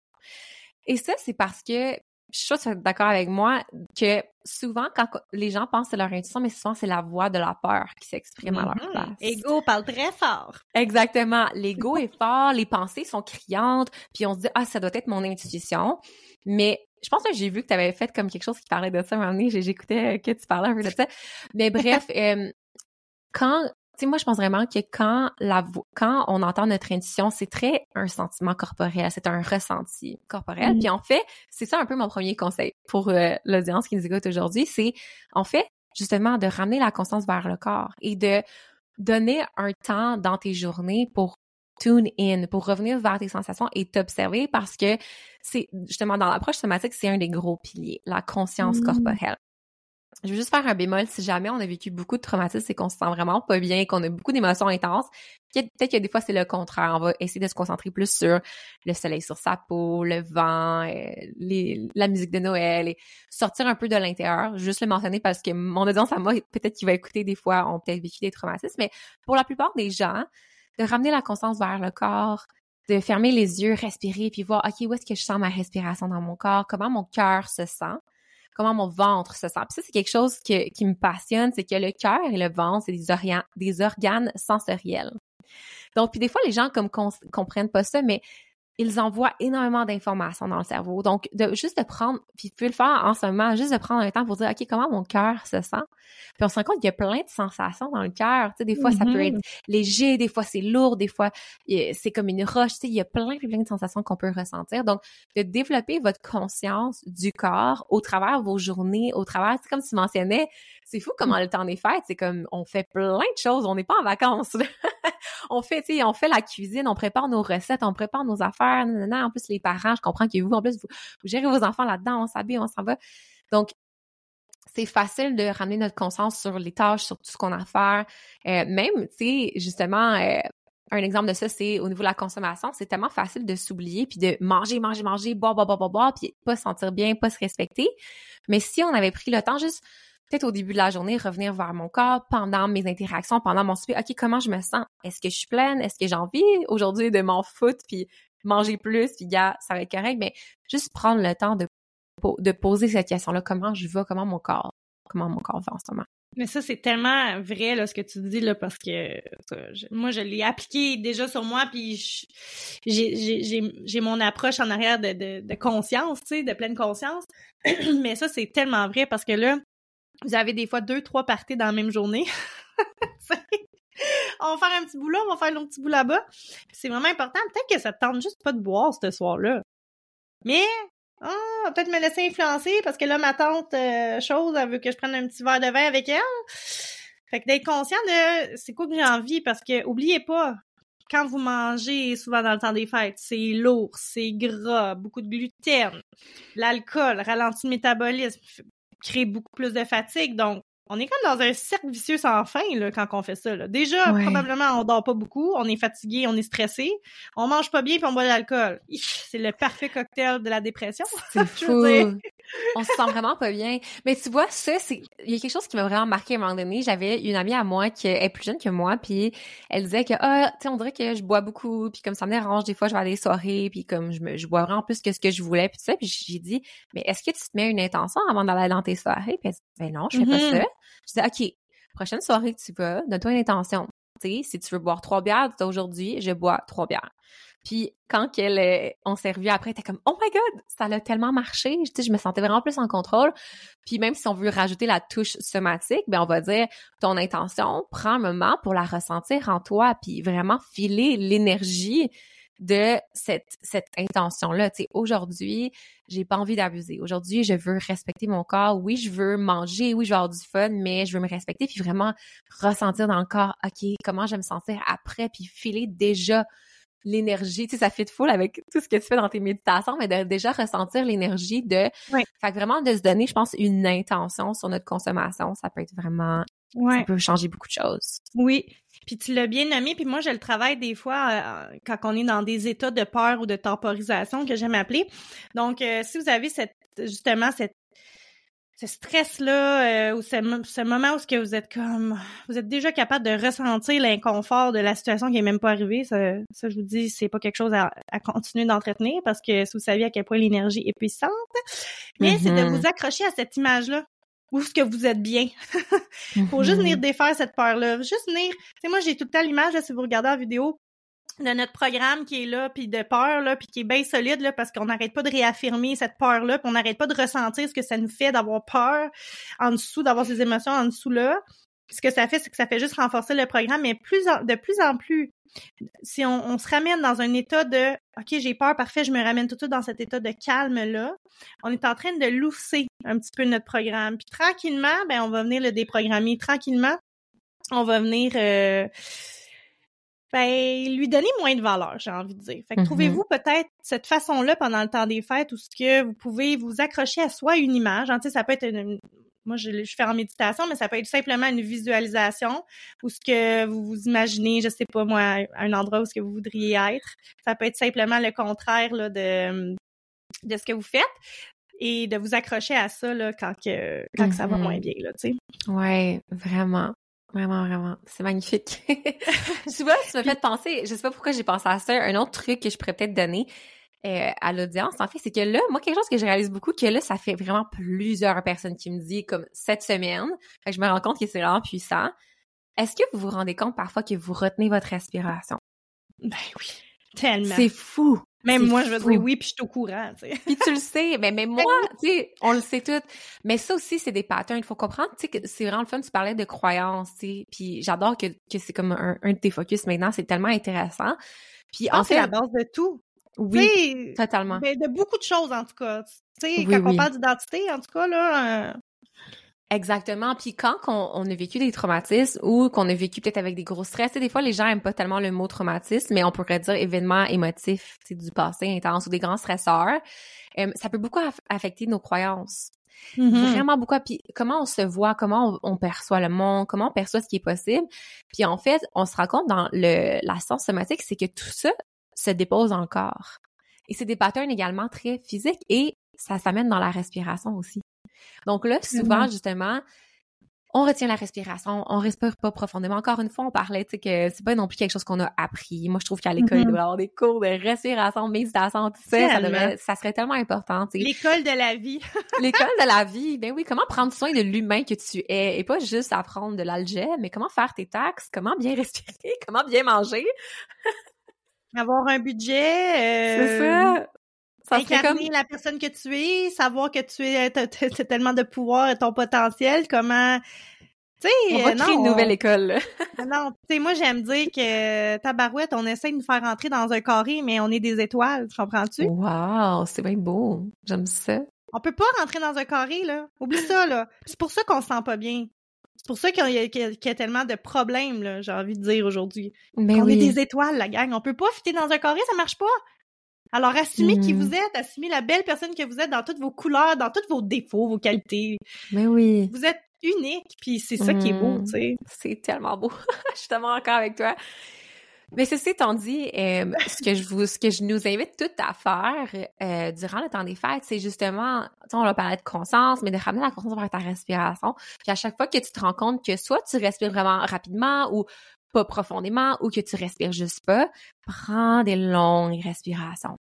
Et ça, c'est parce que, je suis sûre d'accord avec moi, que souvent, quand les gens pensent à leur intuition, mais souvent, c'est la voix de la peur qui s'exprime à leur Mhm. place. Ego parle très fort. Exactement. L'ego est fort, les pensées sont criantes, puis on se dit ah ça doit être mon intuition. Mais je pense que j'ai vu que tu avais fait comme quelque chose qui parlait de ça à un moment donné, j'écoutais que tu parlais un peu de ça. Mais bref, euh, quand sais moi je pense vraiment que quand la vo- quand on entend notre intuition, c'est très un sentiment corporel, c'est un ressenti corporel. Mhm. Puis en fait, c'est ça un peu mon premier conseil pour euh, l'audience qui nous écoute aujourd'hui, c'est en fait justement de ramener la conscience vers le corps et de donner un temps dans tes journées pour tune in, pour revenir vers tes sensations et t'observer parce que c'est justement dans l'approche somatique, c'est un des gros piliers, la conscience Mm. corporelle. Je veux juste faire un bémol, si jamais on a vécu beaucoup de traumatismes et qu'on se sent vraiment pas bien, qu'on a beaucoup d'émotions intenses, peut-être que des fois c'est le contraire. On va essayer de se concentrer plus sur le soleil sur sa peau, le vent, euh, la musique de Noël et sortir un peu de l'intérieur. Juste le mentionner parce que mon audience à moi, peut-être qu'il va écouter des fois, ont peut-être vécu des traumatismes, mais pour la plupart des gens, de ramener la conscience vers le corps, de fermer les yeux, respirer, puis voir, OK, où est-ce que je sens ma respiration dans mon corps, comment mon cœur se sent, comment mon ventre se sent. Puis ça, c'est quelque chose qui me passionne, c'est que le cœur et le ventre, c'est des, orga- des organes sensoriels. Donc, puis des fois, les gens comme comprennent pas ça, mais ils envoient énormément d'informations dans le cerveau. Donc, de juste de prendre, puis vous pouvez le faire en ce moment, juste de prendre un temps pour dire, OK, comment mon cœur se sent? Puis on se rend compte qu'il y a plein de sensations dans le cœur. Tu sais, des fois, ça peut Mhm. être léger, des fois, c'est lourd, des fois, c'est comme une roche. Tu sais, il y a plein, plein, plein de sensations qu'on peut ressentir. Donc, de développer votre conscience du corps au travers vos journées, au travers, c'est comme tu mentionnais, c'est fou comment le temps des fêtes, c'est comme, on fait plein de choses, on n'est pas en vacances. on fait, tu sais, on fait la cuisine, on prépare nos recettes, on prépare nos affaires. En plus, les parents, je comprends que vous, en plus, vous, vous gérez vos enfants là-dedans, on s'habille, on s'en va. Donc, c'est facile de ramener notre conscience sur les tâches, sur tout ce qu'on a à faire. Euh, même, tu sais, justement, euh, un exemple de ça, c'est au niveau de la consommation, c'est tellement facile de s'oublier puis de manger, manger, manger, boire, boire, boire, boire, boire, puis pas se sentir bien, pas se respecter. Mais si on avait pris le temps juste peut-être au début de la journée, revenir vers mon corps pendant mes interactions, pendant mon souper. OK, comment je me sens? Est-ce que je suis pleine? Est-ce que j'ai envie aujourd'hui de m'en foutre puis manger plus? Puis, gars, ça va être correct? Mais juste prendre le temps de, de poser cette question-là. Comment je vais? Comment mon corps? Comment mon corps va en ce moment? Mais ça, c'est tellement vrai, là, ce que tu dis, là, parce que moi, je l'ai appliqué déjà sur moi, puis j'ai mon approche en arrière de, de, de conscience, tu sais, de pleine conscience. Mais ça, c'est tellement vrai, parce que là, vous avez des fois deux, trois parties dans la même journée. On va faire un petit bout là, on va faire l'autre petit bout là-bas. C'est vraiment important. Peut-être que ça te tente juste pas de boire ce soir-là. Mais Ah, peut-être me laisser influencer parce que là, ma tante, euh, chose, elle veut que je prenne un petit verre de vin avec elle. Fait que d'être conscient de c'est quoi que j'ai envie parce que oubliez pas, quand vous mangez souvent dans le temps des fêtes, c'est lourd, c'est gras, beaucoup de gluten, l'alcool ralentit le métabolisme, crée beaucoup plus de fatigue. Donc, on est comme dans un cercle vicieux sans fin là, quand on fait ça. Là. Déjà, probablement, on dort pas beaucoup, on est fatigué, on est stressé, on mange pas bien puis on boit de l'alcool. C'est le parfait cocktail de la dépression. C'est fou. on se sent vraiment pas bien. Mais tu vois, ça, c'est il y a quelque chose qui m'a vraiment marqué à un moment donné. J'avais une amie à moi qui est plus jeune que moi, puis elle disait que ah, tu sais, on dirait que je bois beaucoup, puis comme ça me dérange, des fois je vais à des soirées, puis comme je me je bois vraiment plus que ce que je voulais, puis tout ça. Puis j'ai dit, mais est-ce que tu te mets une intention avant d'aller dans tes soirées Puis elle dit, ben non, je fais pas mm-hmm. ça. Je dis, OK, prochaine soirée que tu vas, donne-toi une intention. Si tu veux boire trois bières, aujourd'hui, je bois trois bières. Puis quand qu'elle euh, on servi après, t'es comme oh my god, ça a tellement marché. Je, je me sentais vraiment plus en contrôle. Puis même si on veut rajouter la touche somatique, ben on va dire ton intention, prends un moment pour la ressentir en toi, puis vraiment filer l'énergie de cette, cette intention-là. Tu sais, aujourd'hui, j'ai pas envie d'abuser. Aujourd'hui, je veux respecter mon corps. Oui, je veux manger. Oui, je veux avoir du fun, mais je veux me respecter puis vraiment ressentir dans le corps, OK, comment je vais me sentir après puis filer déjà l'énergie, tu sais, ça fit full avec tout ce que tu fais dans tes méditations, mais de déjà ressentir l'énergie de, fait que vraiment de se donner, je pense, une intention sur notre consommation, ça peut être vraiment, ça peut changer beaucoup de choses. Oui, puis tu l'as bien nommé, puis moi je le travaille des fois euh, quand on est dans des états de peur ou de temporisation que j'aime appeler. Donc euh, si vous avez cette justement cette ce stress-là, euh, ou ce, ce, moment où ce que vous êtes comme, vous êtes déjà capable de ressentir l'inconfort de la situation qui est même pas arrivée, ça, ça je vous dis, c'est pas quelque chose à, à continuer d'entretenir parce que si vous saviez à quel point l'énergie est puissante, mais c'est de mm-hmm. vous accrocher à cette image-là où est-ce que vous êtes bien. Faut juste venir mm-hmm. défaire cette peur-là. Juste venir, tu sais, moi, j'ai tout le temps l'image, là, si vous regardez la vidéo, de notre programme qui est là, puis de peur, là, puis qui est bien solide, là, parce qu'on n'arrête pas de réaffirmer cette peur-là, puis on n'arrête pas de ressentir ce que ça nous fait d'avoir peur en dessous, d'avoir ces émotions en dessous là. ce que ça fait, c'est que ça fait juste renforcer le programme, mais plus de plus en plus, si on, se ramène dans un état de OK, j'ai peur, parfait, je me ramène tout de suite dans cet état de calme-là, on est en train de lousser un petit peu notre programme. Puis tranquillement, ben on va venir le déprogrammer. Tranquillement, on va venir euh, ben, lui donner moins de valeur, j'ai envie de dire. Fait que mm-hmm. trouvez-vous peut-être cette façon-là pendant le temps des fêtes où ce que vous pouvez vous accrocher à soi une image. Hein, ça peut être une, moi je, je fais en méditation, mais ça peut être simplement une visualisation ou ce que vous vous imaginez, je sais pas moi, un endroit où ce que vous voudriez être. Ça peut être simplement le contraire là, de de ce que vous faites et de vous accrocher à ça là, quand que quand que ça va mm-hmm. moins bien là, tu sais. Ouais, vraiment. Vraiment, vraiment. C'est magnifique. tu vois, tu m'as fait penser, je sais pas pourquoi j'ai pensé à ça, un autre truc que je pourrais peut-être donner euh, à l'audience, en fait, c'est que là, moi, quelque chose que je réalise beaucoup, que là, ça fait vraiment plusieurs personnes qui me disent, comme cette semaine, fait que je me rends compte que c'est vraiment puissant. Est-ce que vous vous rendez compte parfois que vous retenez votre respiration? Ben oui, tellement. C'est fou. Même moi, je veux dire oui, puis je suis au courant, tu sais. Puis tu le sais, mais même moi, tu sais, on le sait tout. Mais ça aussi, c'est des patterns. Il faut comprendre, tu sais, que c'est vraiment le fun. Tu parlais de croyances, tu sais. Puis j'adore que, que c'est comme un, un, de tes focus maintenant. C'est tellement intéressant. Puis en fait, c'est la base de tout. Oui, totalement. Mais de beaucoup de choses, en tout cas. Tu sais, quand on parle d'identité, en tout cas, là, euh, Exactement. Puis quand on, a vécu des traumatismes ou qu'on a vécu peut-être avec des gros stress, des fois les gens aiment pas tellement le mot traumatisme, mais on pourrait dire événement émotif du passé intense ou des grands stresseurs, euh, ça peut beaucoup affecter nos croyances. Mm-hmm. Vraiment beaucoup. Puis comment on se voit, comment on, perçoit le monde, comment on perçoit ce qui est possible. Puis en fait, on se rend compte dans le, la science somatique, c'est que tout ça se dépose corps. Et c'est des patterns également très physiques et ça s'amène dans la respiration aussi. Donc là, souvent, justement, on retient la respiration, on respire pas profondément. Encore une fois, on parlait, tu sais, que c'est pas non plus quelque chose qu'on a appris. Moi, je trouve qu'à l'école, il mm-hmm. devrait avoir des cours de respiration, méditation, tout ça. Ça, ça, serait tellement important, tu sais. L'école de la vie. L'école de la vie. Ben oui, comment prendre soin de l'humain que tu es et pas juste apprendre de l'algèbre, mais comment faire tes taxes, comment bien respirer, comment bien manger? Avoir un budget. C'est ça. Euh, ça incarner la personne que tu es, savoir que tu es, as, tellement de pouvoir et ton potentiel, comment, tu Tu sais, On va euh, créer non, une nouvelle on- école. Non, tu sais, moi, j'aime dire que tabarouette, on essaie de nous faire rentrer dans un carré, mais on est des étoiles, tu comprends-tu? Wow, c'est bien beau. J'aime ça. On peut pas rentrer dans un carré, là. Oublie ça, là. C'est pour ça qu'on se sent pas bien. C'est pour ça qu'il y, a- y tellement de problèmes, j'ai envie de dire aujourd'hui. Mais on oui. est des étoiles, la gang. On peut pas fitter dans un carré, ça marche pas. Alors, assumez qui vous êtes, assumez la belle personne que vous êtes dans toutes vos couleurs, dans tous vos défauts, vos qualités. Mais oui. Vous êtes unique, puis c'est ça qui est beau, Mhm. tu sais. C'est tellement beau. je suis tellement d'accord avec toi. Mais ceci étant dit, euh, ce que je vous, ce que je nous invite toutes à faire euh, durant le temps des fêtes, c'est justement, on va parler de conscience, mais de ramener la conscience vers ta respiration. Puis à chaque fois que tu te rends compte que soit tu respires vraiment rapidement ou pas profondément ou que tu respires juste pas, prends des longues respirations.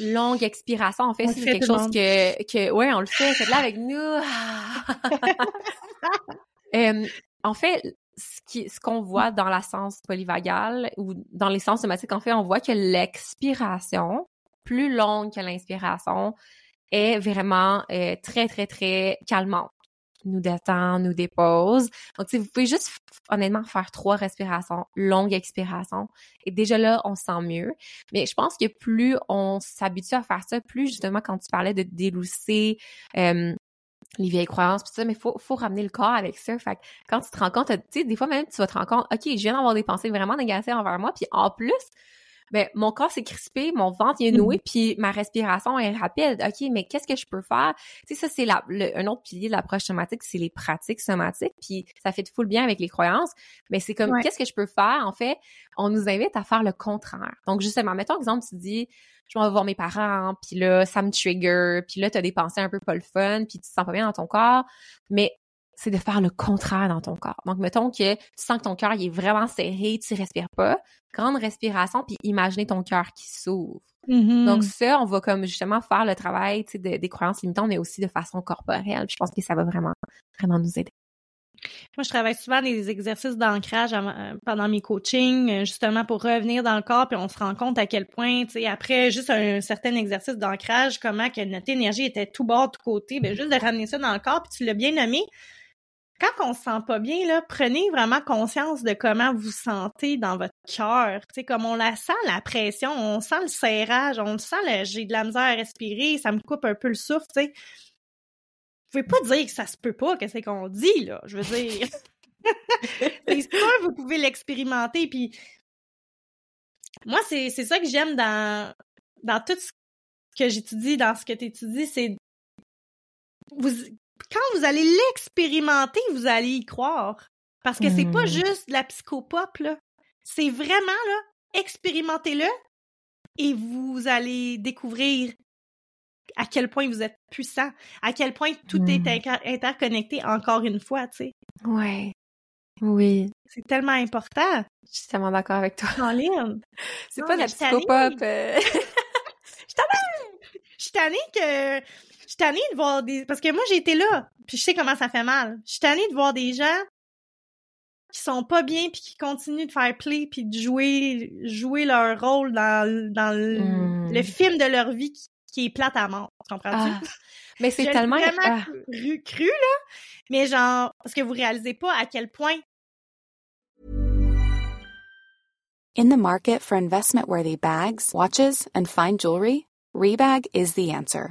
Longue expiration, en fait, c'est quelque chose que, que, ouais, on le fait, faites-le avec nous. Euh, en fait, ce qu'on voit dans la sens polyvagale ou dans les sens somatiques, en fait, on voit que l'expiration, plus longue que l'inspiration, est vraiment euh, très, très, très calmante. Nous détend, nous dépose. Donc, si vous pouvez juste, honnêtement, faire trois respirations, longue expiration. Et déjà là, on se sent mieux. Mais je pense que plus on s'habitue à faire ça, plus justement, quand tu parlais de délousser, euh, les vieilles croyances pis ça, mais faut faut ramener le corps avec ça. Fait que quand tu te rends compte, tu sais, des fois même tu vas te rendre compte, ok, je viens d'avoir des pensées vraiment négatives envers moi, puis en plus, ben mon corps s'est crispé, mon ventre il est noué, puis ma respiration est rapide. Ok, mais qu'est-ce que je peux faire? Tu sais, ça c'est la le- un autre pilier de l'approche somatique, c'est les pratiques somatiques, puis ça fait full bien avec les croyances. Mais c'est comme Ouais. qu'est-ce que je peux faire? En fait, on nous invite à faire le contraire. Donc justement, mettons exemple, tu dis je m'en vais voir mes parents, puis là, ça me trigger, puis là, t'as des pensées un peu pas le fun, puis tu te sens pas bien dans ton corps, mais c'est de faire le contraire dans ton corps. Donc, mettons que tu sens que ton cœur, est vraiment serré, tu respires pas, grande respiration, puis imaginez ton cœur qui s'ouvre. Mm. Donc, ça, on va comme justement faire le travail, de- des croyances limitantes, mais aussi de façon corporelle. Puis je pense que ça va vraiment, vraiment nous aider. Moi, je travaille souvent des exercices d'ancrage euh, pendant mes coachings, euh, justement pour revenir dans le corps, puis on se rend compte à quel point, tu sais, après juste un certain exercice d'ancrage, comment que notre énergie était tout bas, tout côté, ben juste de ramener ça dans le corps, puis tu l'as bien nommé. Quand on se sent pas bien, là, prenez vraiment conscience de comment vous sentez dans votre cœur. Tu sais, comme on la sent, la pression, on sent le serrage, on sent le j'ai de la misère à respirer, ça me coupe un peu le souffle, tu sais. Vous pouvez pas dire que ça se peut pas, que c'est qu'on dit, là. Je veux dire. c'est sûr, vous pouvez l'expérimenter. Puis moi, c'est c'est ça que j'aime dans, dans tout ce que j'étudie, dans ce que tu étudies, c'est vous quand vous allez l'expérimenter, vous allez y croire. Parce que c'est pas Mm. juste de la psychopop, là. C'est vraiment, là, expérimentez-le et vous allez découvrir à quel point vous êtes puissant, à quel point tout est Mm. inter- interconnecté encore une fois, tu sais. Ouais. Oui. C'est tellement important. Je suis tellement d'accord avec toi. En ligne. C'est pas de la je suis tannée. psychopop. euh. Je suis tannée que. Je suis tannée de voir des. Parce que moi, j'ai été là, puis je sais comment ça fait mal. Je suis tannée de voir des gens qui sont pas bien, puis qui continuent de faire play, puis de jouer, jouer leur rôle dans, dans le, Mm. le film de leur vie qui, qui est plate à mort. Tu comprends-tu? Ah. Mais c'est tellement. vraiment ah. cru, cru, là. Mais genre, parce que vous réalisez pas à quel point In the market for investment worthy bags, watches, and fine jewelry, Rebag is the answer.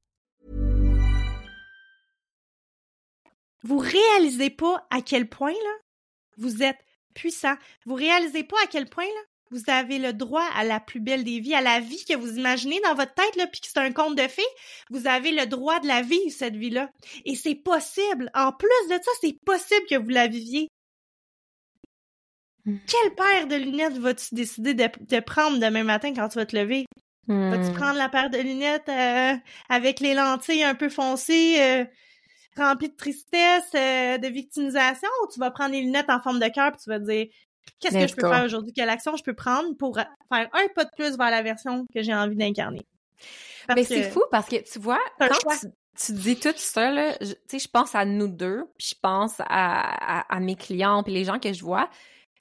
vous réalisez pas à quel point là vous êtes puissant. Vous réalisez pas à quel point, là, vous avez le droit à la plus belle des vies, à la vie que vous imaginez dans votre tête, là, puis que c'est un conte de fées. Vous avez le droit de la vivre, cette vie-là. Et c'est possible. En plus de ça, c'est possible que vous la viviez. Hmm. Quelle paire de lunettes vas-tu décider de, de prendre demain matin quand tu vas te lever? Vas-tu Hmm. prendre la paire de lunettes euh, avec les lentilles un peu foncées, euh, remplies de tristesse, euh, de victimisation, ou tu vas prendre les lunettes en forme de cœur puis tu vas te dire qu'est-ce que je peux faire aujourd'hui, quelle action je peux prendre pour euh, faire un pas de plus vers la version que j'ai envie d'incarner? Mais c'est fou parce que tu vois, quand tu, tu dis tout ça, là, je- tu sais, je pense à nous deux, puis je pense à, à, à mes clients, puis les gens que je vois.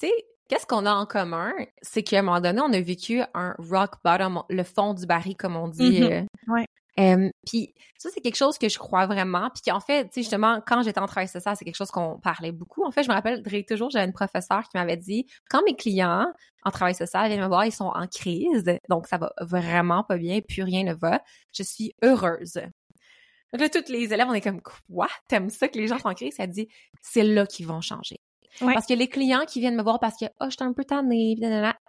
Tu sais, qu'est-ce qu'on a en commun? C'est qu'à un moment donné, on a vécu un rock bottom, le fond du baril, comme on dit. Mhm. euh. Ouais. Euh, puis ça, c'est quelque chose que je crois vraiment. Puis qu'en fait, tu sais, justement, quand j'étais en travail social, c'est quelque chose qu'on parlait beaucoup. En fait, je me rappelle toujours, j'avais une professeure qui m'avait dit, quand mes clients en travail social viennent me voir, ils sont en crise, donc ça va vraiment pas bien, plus rien ne va, je suis heureuse. Là, tous les élèves, on est comme, quoi? T'aimes ça que les gens sont en crise? Elle dit, c'est là qu'ils vont changer. Ouais. Parce que les clients qui viennent me voir parce que, oh, je suis un peu tannée,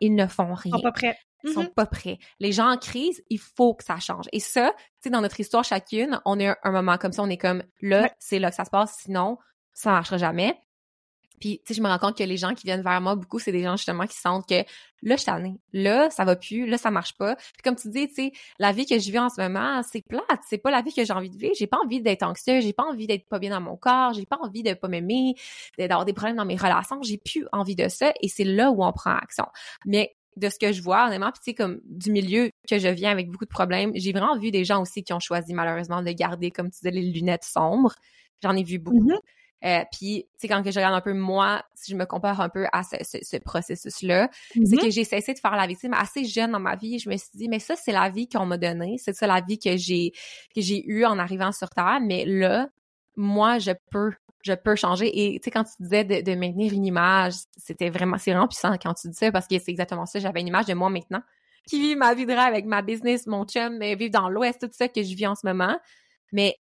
ils ne font rien Ils sont pas prêts. ils sont Mhm. pas prêts. Les gens en crise, il faut que ça change. Et ça, tu sais, dans notre histoire chacune, on a un, un moment comme ça, on est comme là, Ouais. c'est là que ça se passe, sinon, ça marchera jamais. Puis, tu sais, je me rends compte que les gens qui viennent vers moi, beaucoup, c'est des gens justement qui sentent que là, je suis. Là, ça va plus. Là, ça marche pas. Puis comme tu dis, tu sais, la vie que je vis en ce moment, c'est plate. C'est pas la vie que j'ai envie de vivre. J'ai pas envie d'être anxieux. J'ai pas envie d'être pas bien dans mon corps. J'ai pas envie de pas m'aimer, d'avoir des problèmes dans mes relations. J'ai plus envie de ça. Et c'est là où on prend action. Mais de ce que je vois, honnêtement, tu sais, comme du milieu que je viens avec beaucoup de problèmes, j'ai vraiment vu des gens aussi qui ont choisi malheureusement de garder, comme tu disais, les lunettes sombres. J'en ai vu beaucoup. Mhm. Euh, puis, tu sais, quand que je regarde un peu moi, si je me compare un peu à ce, ce, ce processus-là, c'est Mhm. que j'ai cessé de faire la victime assez jeune dans ma vie. Je me suis dit, mais ça, c'est la vie qu'on m'a donnée. C'est ça la vie que j'ai que j'ai eue en arrivant sur Terre. Mais là, moi, je peux je peux changer. Et tu sais, quand tu disais de, de maintenir une image, c'était vraiment, c'est vraiment puissant quand tu dis ça parce que c'est exactement ça. J'avais une image de moi maintenant qui vit ma vie de rêve avec ma business, mon chum, mais vivre dans l'Ouest, tout ça que je vis en ce moment. Mais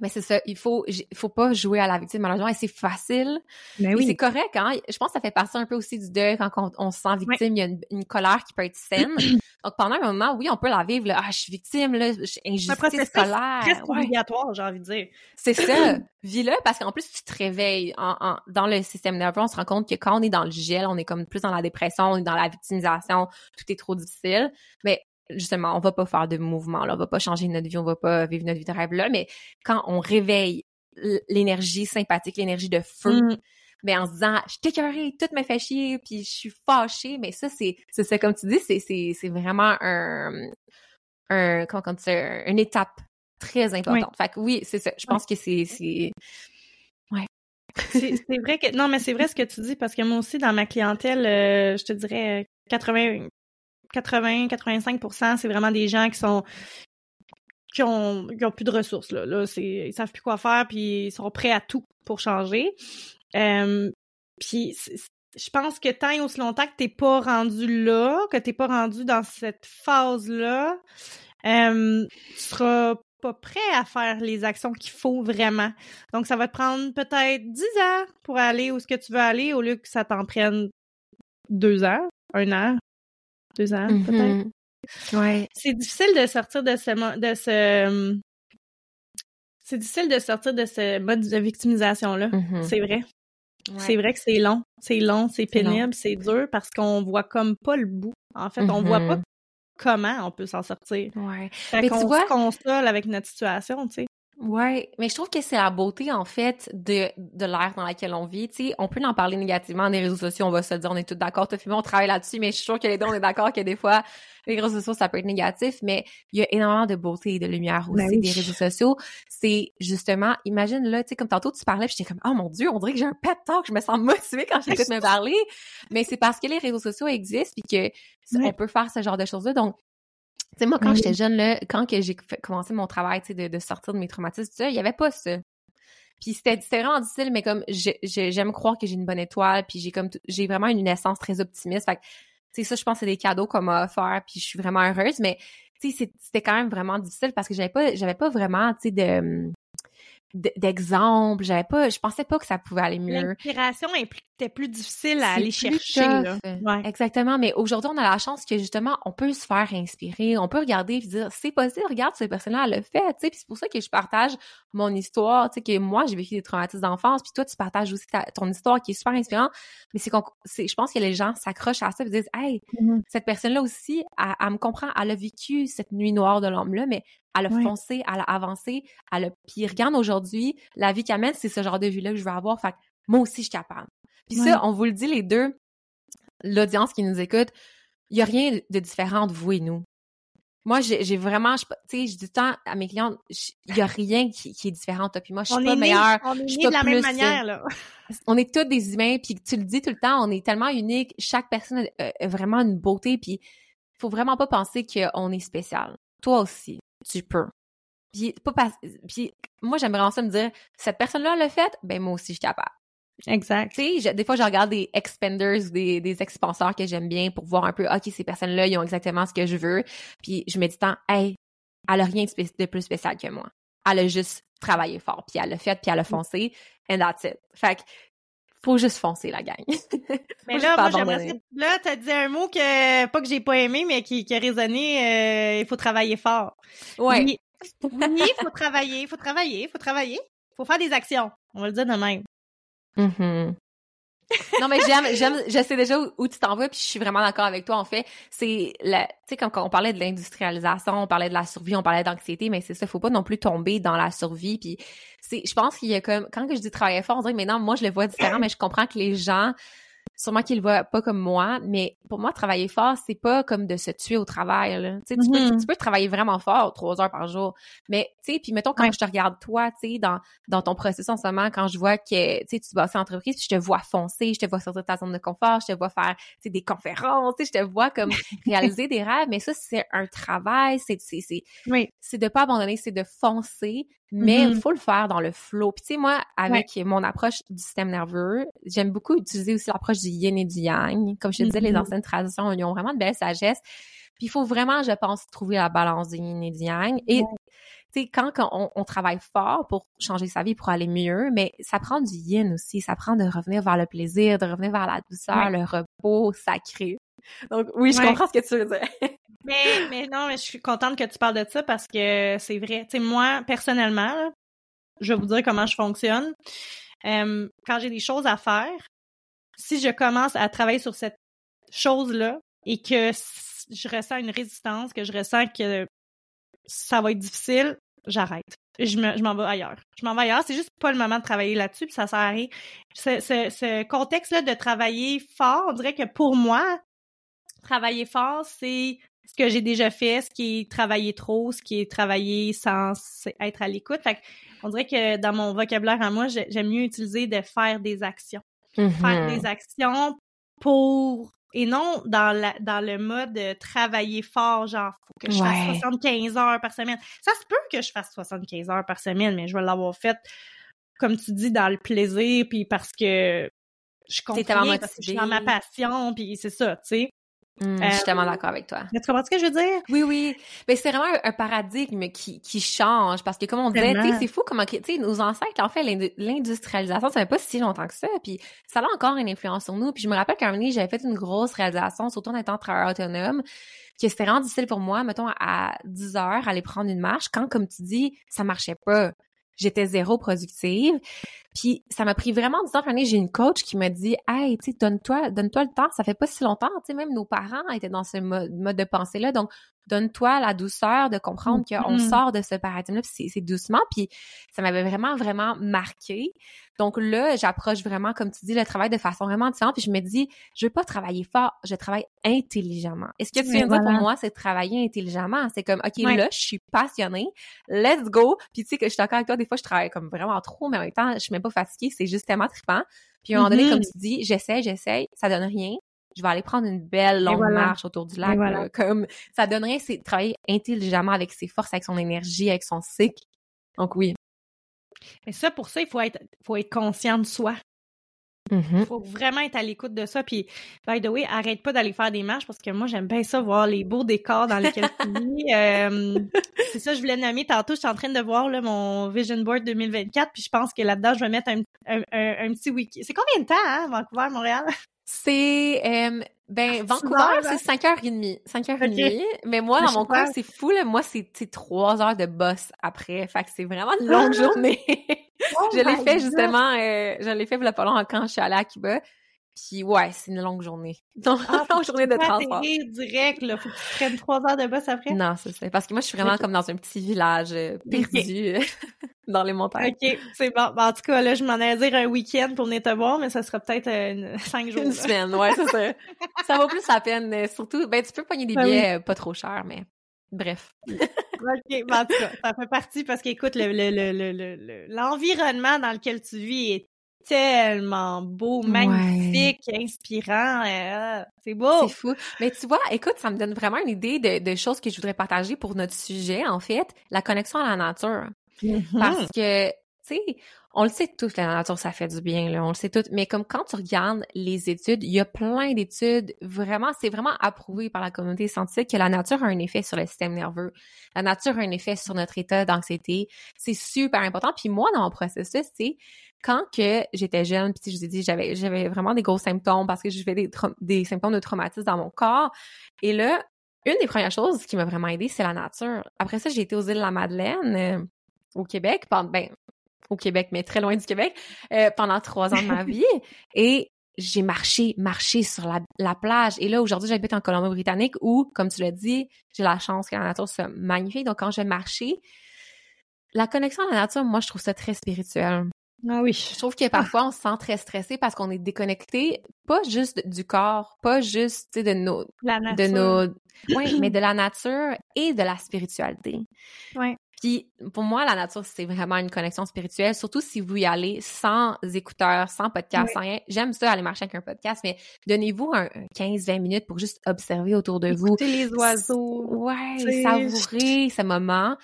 mais c'est ça, il faut il faut pas jouer à la victime malheureusement et c'est facile. Et oui. c'est correct, hein? Je pense que ça fait partie un peu aussi du deuil quand on, on se sent victime. Il y a une, une colère qui peut être saine. Donc, pendant un moment, oui, on peut la vivre, là. Ah, je suis victime, là. Je suis injustice, colère. presque Ouais. obligatoire, j'ai envie de dire. C'est ça. Vis-le parce qu'en plus, tu te réveilles en, en- dans le système nerveux. On se rend compte que quand on est dans le gel, on est comme plus dans la dépression, on est dans la victimisation, tout est trop difficile. Mais justement, on va pas faire de mouvement, là. On va pas changer notre vie, on va pas vivre notre vie de rêve là. Mais quand on réveille l'énergie sympathique, l'énergie de feu, Mm. ben en se disant je suis écœurée, tout me fait chier, puis je suis fâchée, mais ça c'est c'est ça comme tu dis, c'est c'est c'est vraiment un un comment dit une étape très importante. Fait que oui, c'est ça. Je pense que c'est c'est C'est c'est vrai que non, mais c'est vrai ce que tu dis parce que moi aussi dans ma clientèle, euh, je te dirais euh, 80 80 85% c'est vraiment des gens qui sont qui ont qui ont plus de ressources là. Là, ils savent plus quoi faire puis ils sont prêts à tout pour changer. Puis je pense que tant et aussi longtemps que t'es pas rendu là, que t'es pas rendu dans cette phase là, euh, tu seras pas prêt à faire les actions qu'il faut vraiment. Donc, ça va te prendre peut-être 10 ans pour aller où ce que tu veux aller, au lieu que ça t'en prenne deux ans, un an, deux ans, peut-être. Mhm. Ouais. C'est difficile de sortir de ce, de ce, c'est difficile de sortir de ce mode de victimisation-là. Mhm. C'est vrai. Ouais. C'est vrai que c'est long. C'est long, c'est pénible, c'est dur parce qu'on voit comme pas le bout. En fait, on voit Mhm. pas comment on peut s'en sortir. Ouais. Fait Mais qu'on tu vois- se console avec notre situation, tu sais. Ouais, mais je trouve que c'est la beauté en fait de de l'ère dans laquelle on vit. Tu sais, on peut en parler négativement des réseaux sociaux, on va se dire, on est tous d'accord. Moi, on travaille là-dessus, mais je suis sûre que les deux, on est d'accord que des fois, les réseaux sociaux, ça peut être négatif, mais il y a énormément de beauté et de lumière aussi Ben oui. des réseaux sociaux. C'est justement, imagine là, tu sais, comme tantôt tu parlais, puis j'étais comme, oh mon dieu, on dirait que j'ai un pet talk, je me sens motivée quand j'écoute me parler. Mais c'est parce que les réseaux sociaux existent puis que on peut faire ce genre de choses-là. Donc sais, moi, quand Oui. j'étais jeune, là, quand que j'ai commencé mon travail, tu sais, de, de sortir de mes traumatismes, il y avait pas ça. Puis c'était vraiment difficile, mais comme j'ai- j'ai- j'aime croire que j'ai une bonne étoile, puis j'ai comme j'ai vraiment une naissance très optimiste. Fait que, tu sais, ça, je pense que c'est des cadeaux qu'on m'a offert, puis je suis vraiment heureuse. Mais tu sais, c'était quand même vraiment difficile parce que j'avais pas j'avais pas vraiment, tu sais, de de- d'exemple. J'avais pas, je pensais pas que ça pouvait aller mieux. L'inspiration est plus c'était plus difficile à aller chercher. là. Ouais. Exactement, mais aujourd'hui, on a la chance que justement, on peut se faire inspirer, on peut regarder et dire c'est possible, regarde cette personne-là, elle le fait, tu sais, puis c'est pour ça que je partage mon histoire, tu sais, que moi j'ai vécu des traumatismes d'enfance, puis toi tu partages aussi ta- ton histoire qui est super inspirante, mais c'est qu'on, c'est, je pense que les gens s'accrochent à ça et disent hey, Mhm. cette personne-là aussi, elle, elle me comprend, elle a vécu cette nuit noire de l'homme-là, mais elle a Ouais. foncé, elle a avancé, elle a, puis regarde aujourd'hui, la vie qu'elle mène, c'est ce genre de vie-là que je veux avoir, fait que moi aussi je suis capable. Puis Ouais. ça, on vous le dit les deux, l'audience qui nous écoute, il y a rien de différent de vous et nous. Moi, j'ai vraiment, tu sais, je dis tout le temps à mes clients, il y a rien qui, qui est différent toi puis moi. Je suis pas nés, meilleure. on est nés pas de la même plus, manière, là. On est tous des humains, puis tu le dis tout le temps, on est tellement unique. Chaque personne a, a vraiment une beauté, puis faut vraiment pas penser qu'on est spécial. Toi aussi, tu peux. Puis, pas pas, puis moi, j'aimerais vraiment ça me dire, cette personne-là l'a fait, ben moi aussi, je suis capable. Exact. Tu sais, des fois, je regarde des expanders ou des, des expanseurs que j'aime bien pour voir un peu, OK, ces personnes-là, ils ont exactement ce que je veux. Puis je me dis tant, hey, elle a rien de, plus spécial que moi. Elle a juste travaillé fort, puis elle l'a fait, puis elle a foncé, and that's it. Fait que, faut juste foncer, la gang. Mais là, moi, j'aimerais Là, t'as dit un mot que, pas que j'ai pas aimé, mais qui, qui a résonné, euh, il faut travailler fort. Ouais. Oui, oui, il faut travailler, il faut travailler, il faut travailler. Il faut faire des actions. On va le dire de même. Mhm. non, mais j'aime, j'aime, je sais déjà où, tu t'en vas, puis je suis vraiment d'accord avec toi, en fait. C'est, la- tu sais, comme quand on parlait de l'industrialisation, on parlait de la survie, on parlait d'anxiété, mais c'est ça, faut pas non plus tomber dans la survie, puis c'est, je pense qu'il y a comme, quand que je dis travailler fort, on dirait que maintenant, moi, je le vois différent, mais je comprends que les gens, sûrement qu'ils le voient pas comme moi, mais pour moi, travailler fort, c'est pas comme de se tuer au travail, là. Tu peux, Mhm. tu peux travailler vraiment fort, trois heures par jour, mais, tu sais, puis mettons, quand Ouais. je te regarde, toi, tu sais, dans, dans ton processus en ce moment, quand je vois que, tu sais, tu bosses en entreprise, puis je te vois foncer, je te vois sortir de ta zone de confort, je te vois faire, tu sais, des conférences, tu sais, je te vois comme réaliser des rêves, mais ça, c'est un travail, c'est, c'est, Oui. c'est de pas abandonner, c'est de foncer, mais il Mhm. faut le faire dans le flow. Puis tu sais, moi, avec mon approche du système nerveux, j'aime beaucoup utiliser aussi l'approche du yin et du yang. Comme je te disais, les Mhm. anciennes traditions, ils ont vraiment de belles sagesse. Puis il faut vraiment, je pense, trouver la balance du yin et du yang. Et tu sais, quand, quand on, on travaille fort pour changer sa vie, pour aller mieux, mais ça prend du yin aussi. Ça prend de revenir vers le plaisir, de revenir vers la douceur, Ouais. le repos sacré. Donc oui, je comprends ce que tu veux dire. Mais, mais non, mais je suis contente que tu parles de ça parce que c'est vrai. Tu sais, moi, personnellement, là, je vais vous dire comment je fonctionne. Euh, quand j'ai des choses à faire, si je commence à travailler sur cette chose-là et que je ressens une résistance, que je ressens que ça va être difficile, j'arrête. Je me- je m'en vais ailleurs. Je m'en vais ailleurs. C'est juste pas le moment de travailler là-dessus, puis ça sert à rien. Ce, ce, ce contexte-là de travailler fort, on dirait que pour moi, travailler fort, c'est ce que j'ai déjà fait, ce qui est travailler trop, ce qui est travailler sans être à l'écoute. Fait que on dirait que dans mon vocabulaire à moi, j'ai- j'aime mieux utiliser de faire des actions. Faire Mhm. des actions pour et non dans la dans le mode de travailler fort, genre faut que je Ouais. fasse 75 heures par semaine. Ça se peut que je fasse 75 heures par semaine, mais je vais l'avoir fait comme tu dis dans le plaisir puis parce que je comprends parce que je suis dans ma passion puis c'est ça, tu sais. Mm, Euh, je suis tellement d'accord avec toi. Mais tu comprends ce que je veux dire? Oui, oui. Mais c'est vraiment un, un paradigme qui, qui change parce que comme on disait, c'est fou comment, nos ancêtres, en fait, l'indu- l'industrialisation, ça fait pas si longtemps que ça. Puis ça a encore une influence sur nous. Puis je me rappelle qu'à un moment j'avais fait une grosse réalisation, surtout en étant travailleur autonome, que c'était vraiment difficile pour moi, mettons, à 10 heures, aller prendre une marche quand, comme tu dis, ça marchait pas. J'étais zéro productive. Puis ça m'a pris vraiment du temps. Puis j'ai une coach qui m'a dit Hey, tu sais, donne-toi, donne-toi le temps, ça fait pas si longtemps. Tu sais, même nos parents étaient dans ce mode, mode de pensée-là. Donc, donne-toi la douceur de comprendre qu'on Mhm. sort de ce paradigme-là, puis c'est- doucement. Puis ça m'avait vraiment, vraiment marqué. Donc là, j'approche vraiment, comme tu dis, le travail de façon vraiment différente. Puis je me dis, je veux pas travailler fort, je travaille intelligemment. Et ce que tu viens de dire pour moi, c'est travailler intelligemment? C'est comme, OK, Ouais. là, je suis passionnée, let's go. Puis tu sais que je suis d'accord avec toi, des fois, je travaille comme vraiment trop, mais en même temps, je suis même pas fatiguée, c'est juste tellement trippant. Puis à un moment donné, comme tu dis, j'essaie, j'essaie, ça donne rien. Je vais aller prendre une belle longue voilà. marche autour du lac. Et voilà. là. comme ça donne rien, c'est travailler intelligemment avec ses forces, avec son énergie, avec son cycle. Donc oui. Mais ça, pour ça, il faut être, faut être conscient de soi. Mm-hmm. faut vraiment être à l'écoute de ça. Puis, by the way, arrête pas d'aller faire des marches parce que moi, j'aime bien ça, voir les beaux décors dans lesquels tu vis. Euh, c'est ça, je voulais nommer tantôt. Je suis en train de voir là, mon Vision Board 2024. Puis, je pense que là-dedans, je vais mettre un, un, un, petit week C'est combien de temps, hein, Vancouver, Montréal? C'est euh, ben Vancouver, c'est 5h30. 5h30. Mais moi, dans mon cas, c'est fou, là. Moi, c'est 3 heures de boss après. Fait que c'est vraiment une longue ah! journée. Oh je l'ai fait justement, euh, je l'ai fait il pas longtemps quand je suis allée à Cuba. Puis ouais, c'est une longue journée. Donc, ah, longue journée de transport. direct, là. Faut que tu prennes trois heures de bus après. Non, c'est ça. Parce que moi, je suis vraiment comme dans un petit village euh, perdu dans les montagnes. OK, c'est bon. en tout cas, là, je m'en allais dire un week-end pour venir te voir, mais ça sera peut-être euh, cinq jours. Une semaine, ouais, c'est ça. ça vaut plus la peine. Euh, surtout, ben, tu peux pogner des ben billets pas trop chers, mais bref. OK, ben, en tout cas, ça fait partie parce qu'écoute, l'environnement le, le, dans lequel tu vis est tellement beau, magnifique, inspirant. Euh, c'est beau. C'est fou. Mais tu vois, écoute, ça me donne vraiment une idée de, choses que je voudrais partager pour notre sujet, en fait, la connexion à la nature. Mm-hmm. Parce que, tu sais, on le sait tous, la nature, ça fait du bien, là, on le sait tous. Mais comme quand tu regardes les études, il y a plein d'études, vraiment, c'est vraiment approuvé par la communauté scientifique que la nature a un effet sur le système nerveux. La nature a un effet sur notre état d'anxiété. C'est super important. Puis moi, dans mon processus, tu quand que j'étais jeune, puis je vous ai dit, j'avais j'avais vraiment des gros symptômes parce que je fais des, des symptômes de traumatisme dans mon corps. Et là, une des premières choses qui m'a vraiment aidée, c'est la nature. Après ça, j'ai été aux îles de la Madeleine, euh, au Québec, pendant, ben, au Québec, mais très loin du Québec, euh, pendant trois ans de ma vie. Et j'ai marché, marché sur la, la plage. Et là, aujourd'hui, j'habite en Colombie-Britannique où, comme tu l'as dit, j'ai la chance que la nature soit magnifique. Donc, quand je vais marcher, la connexion à la nature, moi, je trouve ça très spirituel. Ah oui. Je trouve que parfois on se sent très stressé parce qu'on est déconnecté, pas juste du corps, pas juste de nos, de nos, oui, mais de la nature et de la spiritualité. Oui. Puis pour moi, la nature, c'est vraiment une connexion spirituelle, surtout si vous y allez sans écouteurs, sans podcast, sans rien. J'aime ça, aller marcher avec un podcast, mais donnez-vous un, 15-20 minutes pour juste observer autour de vous. Écouter les oiseaux. Ouais, savourer ce moment.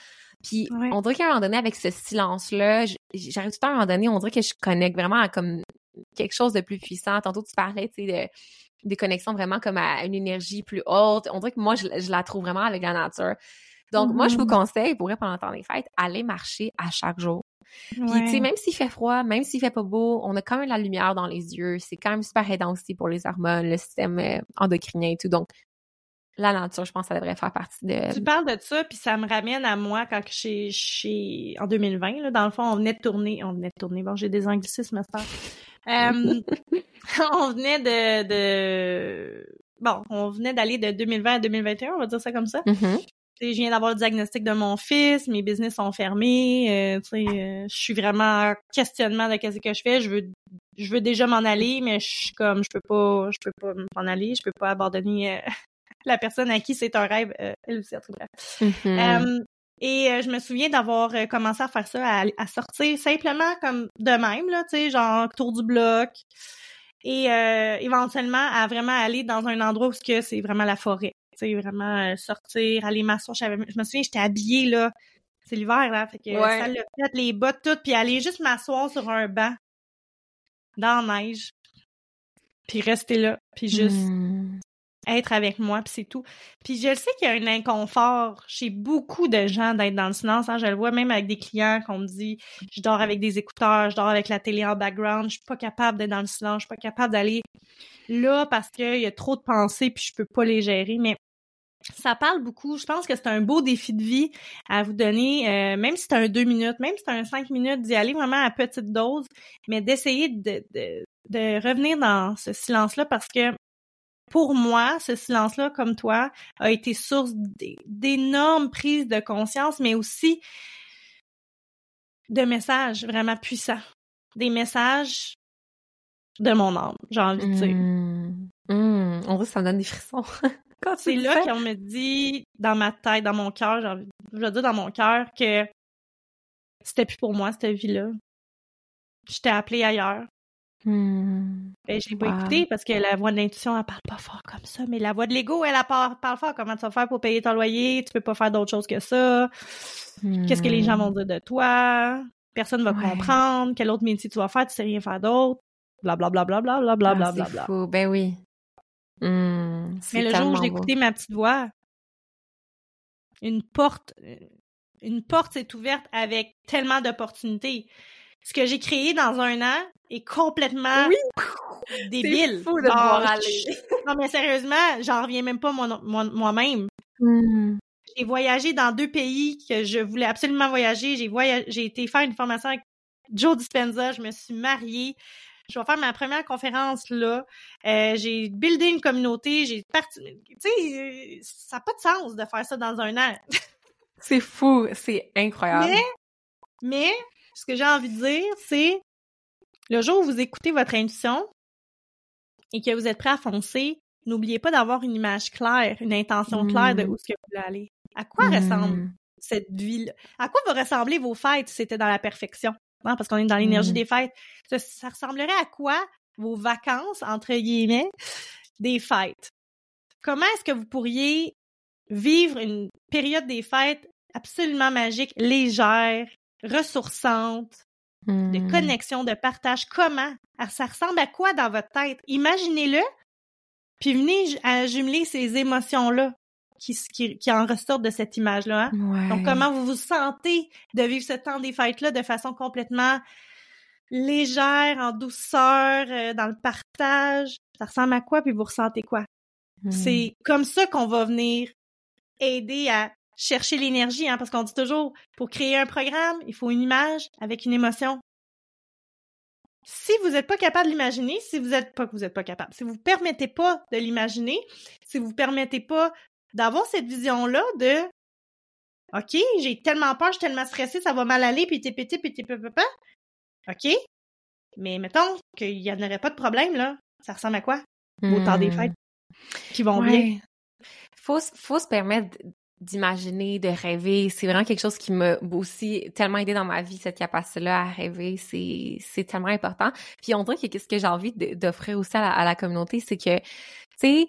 Puis on dirait qu'à un moment donné, avec ce silence-là, j'arrive tout à un moment donné, on dirait que je connecte vraiment à comme quelque chose de plus puissant. Tantôt, tu parlais, tu sais, de, des connexions vraiment comme à une énergie plus haute. On dirait que moi, je, la trouve vraiment avec la nature. Donc, moi, je vous mm-hmm. conseille, pour pendant le temps des fêtes, aller marcher à chaque jour. Puis, tu sais, même s'il fait froid, même s'il fait pas beau, on a quand même la lumière dans les yeux. C'est quand même super aidant aussi pour les hormones, le système euh, endocrinien et tout. Donc, la nature, je pense que ça devrait faire partie de... Tu parles de ça, puis ça me ramène à moi quand chez, chez... en 2020, là, dans le fond, on venait de tourner, on venait de tourner, bon, j'ai des anglicismes, ma euh, on venait de, de... Bon, on venait d'aller de 2020 à 2021, on va dire ça comme ça. Mm-hmm. Je viens d'avoir le diagnostic de mon fils, mes business sont fermés, euh, euh, je suis vraiment en questionnement de qu'est-ce que je fais. Je veux, je veux déjà m'en aller, mais je suis comme, je peux pas, je peux pas m'en aller, je peux pas abandonner euh, la personne à qui c'est un rêve, euh, elle aussi, bref. Mm-hmm. Euh, et euh, je me souviens d'avoir commencé à faire ça, à, sortir simplement comme de même, là, tu sais, genre tour du bloc. Et éventuellement à vraiment aller dans un endroit où c'est vraiment la forêt. Tu sais, vraiment sortir, aller m'asseoir. Je me souviens, j'étais habillée, là. C'est l'hiver, là. Fait que ça l'a fait, les bottes toutes, puis aller juste m'asseoir sur un banc dans la neige. Puis rester là, puis juste hmm être avec moi, puis c'est tout. Puis je sais qu'il y a un inconfort chez beaucoup de gens d'être dans le silence. Hein. Je le vois même avec des clients qu'on me dit je dors avec des écouteurs, je dors avec la télé en background, je suis pas capable d'être dans le silence, je suis pas capable d'aller là parce qu'il y a trop de pensées puis je peux pas les gérer. Mais ça parle beaucoup. Je pense que c'est un beau défi de vie à vous donner, euh, même si c'est un deux minutes, même si c'est un cinq minutes, d'y aller vraiment à petite dose, mais d'essayer de, de, de revenir dans ce silence-là parce que pour moi, ce silence-là, comme toi, a été source d'énormes prises de conscience, mais aussi de messages vraiment puissants. Des messages de mon âme, j'ai envie de dire. Mmh. Mmh. On que ça me donne des frissons. c'est là qu'on me dit, dans ma tête, dans mon cœur, je veux dire dans mon cœur, que c'était plus pour moi, cette vie-là. J'étais appelée ailleurs. Hmm. Ben, je l'ai pas écouté parce que la voix de l'intuition, elle parle pas fort comme ça, mais la voix de l'ego, elle, parle, parle fort. Comment tu vas faire pour payer ton loyer? Tu peux pas faire d'autre chose que ça. Qu'est-ce que les gens vont dire de toi? Personne va comprendre. Quel autre métier tu vas faire? Tu sais rien faire d'autre. blablabla, blablabla, blablabla. Ah, c'est fou. Ben oui. C'est Mais le jour où j'ai écouté ma petite voix, une porte, une porte s'est ouverte avec tellement d'opportunités. Ce que j'ai créé dans un an est complètement débile. C'est fou de voir aller. je- Non, mais sérieusement, j'en reviens même pas moi- moi- moi-même. Hum. J'ai voyagé dans deux pays que je voulais absolument voyager. J'ai voyagé, j'ai été faire une formation avec Joe Dispenza. Je me suis mariée. Je vais faire ma première conférence là. Euh, j'ai buildé une communauté. J'ai parti. Tu sais, ça n'a pas de sens de faire ça dans un an. C'est fou. C'est incroyable. Mais, mais, ce que j'ai envie de dire, c'est le jour où vous écoutez votre intuition et que vous êtes prêt à foncer, n'oubliez pas d'avoir une image claire, une intention claire de Mm. où est-ce que vous voulez aller. À quoi ressemble cette vie À quoi va ressembler vos fêtes si c'était dans la perfection? Hein, parce qu'on est dans l'énergie Mm. des fêtes. Ça, ça ressemblerait à quoi vos vacances, entre guillemets, des fêtes? Comment est-ce que vous pourriez vivre une période des fêtes absolument magique, légère, ressourçante, de Hum. connexion, de partage? Comment? Alors, ça ressemble à quoi dans votre tête? Imaginez-le, puis venez à jumeler ces émotions-là qui, qui, qui en ressortent de cette image-là. hein? Ouais. Donc, comment vous vous sentez de vivre ce temps des fêtes-là de façon complètement légère, en douceur, euh, dans le partage? Ça ressemble à quoi, puis vous ressentez quoi? Hum. C'est comme ça qu'on va venir aider à chercher l'énergie, hein, parce qu'on dit toujours, pour créer un programme, il faut une image avec une émotion. Si vous n'êtes pas capable de l'imaginer, si vous êtes pas que vous n'êtes pas capable, si vous ne permettez pas de l'imaginer, si vous ne permettez pas d'avoir cette vision-là de OK, j'ai tellement peur, je suis tellement stressée, ça va mal aller, puis t'es pété, puis t'es papa. OK? Mais mettons qu'il n'y en aurait pas de problème, là. Ça ressemble à quoi? Au temps des Hum. fêtes qui vont bien. Faut, faut se permettre d'imaginer, de rêver. C'est vraiment quelque chose qui m'a aussi tellement aidé dans ma vie, cette capacité-là à rêver. C'est, tellement important. Puis on dirait que ce que j'ai envie d'offrir aussi à la, communauté, c'est que, tu sais,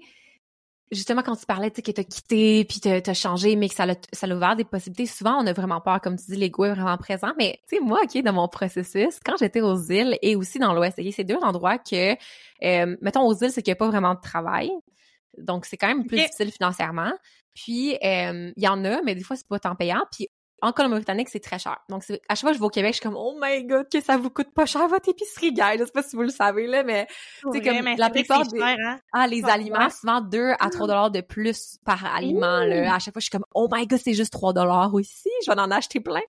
justement quand tu parlais, tu sais, que t'as quitté, puis t'as, changé, mais que ça l'a, ouvert des possibilités. Souvent, on a vraiment peur, comme tu dis, l'ego est vraiment présent. Mais, tu sais, moi, OK, dans mon processus, quand j'étais aux îles et aussi dans l'Ouest, c'est deux endroits que, euh, mettons, aux îles, c'est qu'il n'y a pas vraiment de travail. Donc, c'est quand même plus Ok. difficile financièrement. Puis, euh, il y en a, mais des fois, c'est pas tant payant. Puis, en Colombie-Britannique, c'est très cher. Donc, à chaque fois que je vais au Québec, je suis comme, oh my god, que ça vous coûte pas cher votre épicerie, guys. Je sais pas si vous le savez, là, mais, comme mais la plupart des, cher, hein? ah, les aliments, souvent 2 à 3 dollars de plus par aliment, là. À chaque fois, je suis comme, oh my god, c'est juste 3 dollars aussi. Je vais en acheter plein.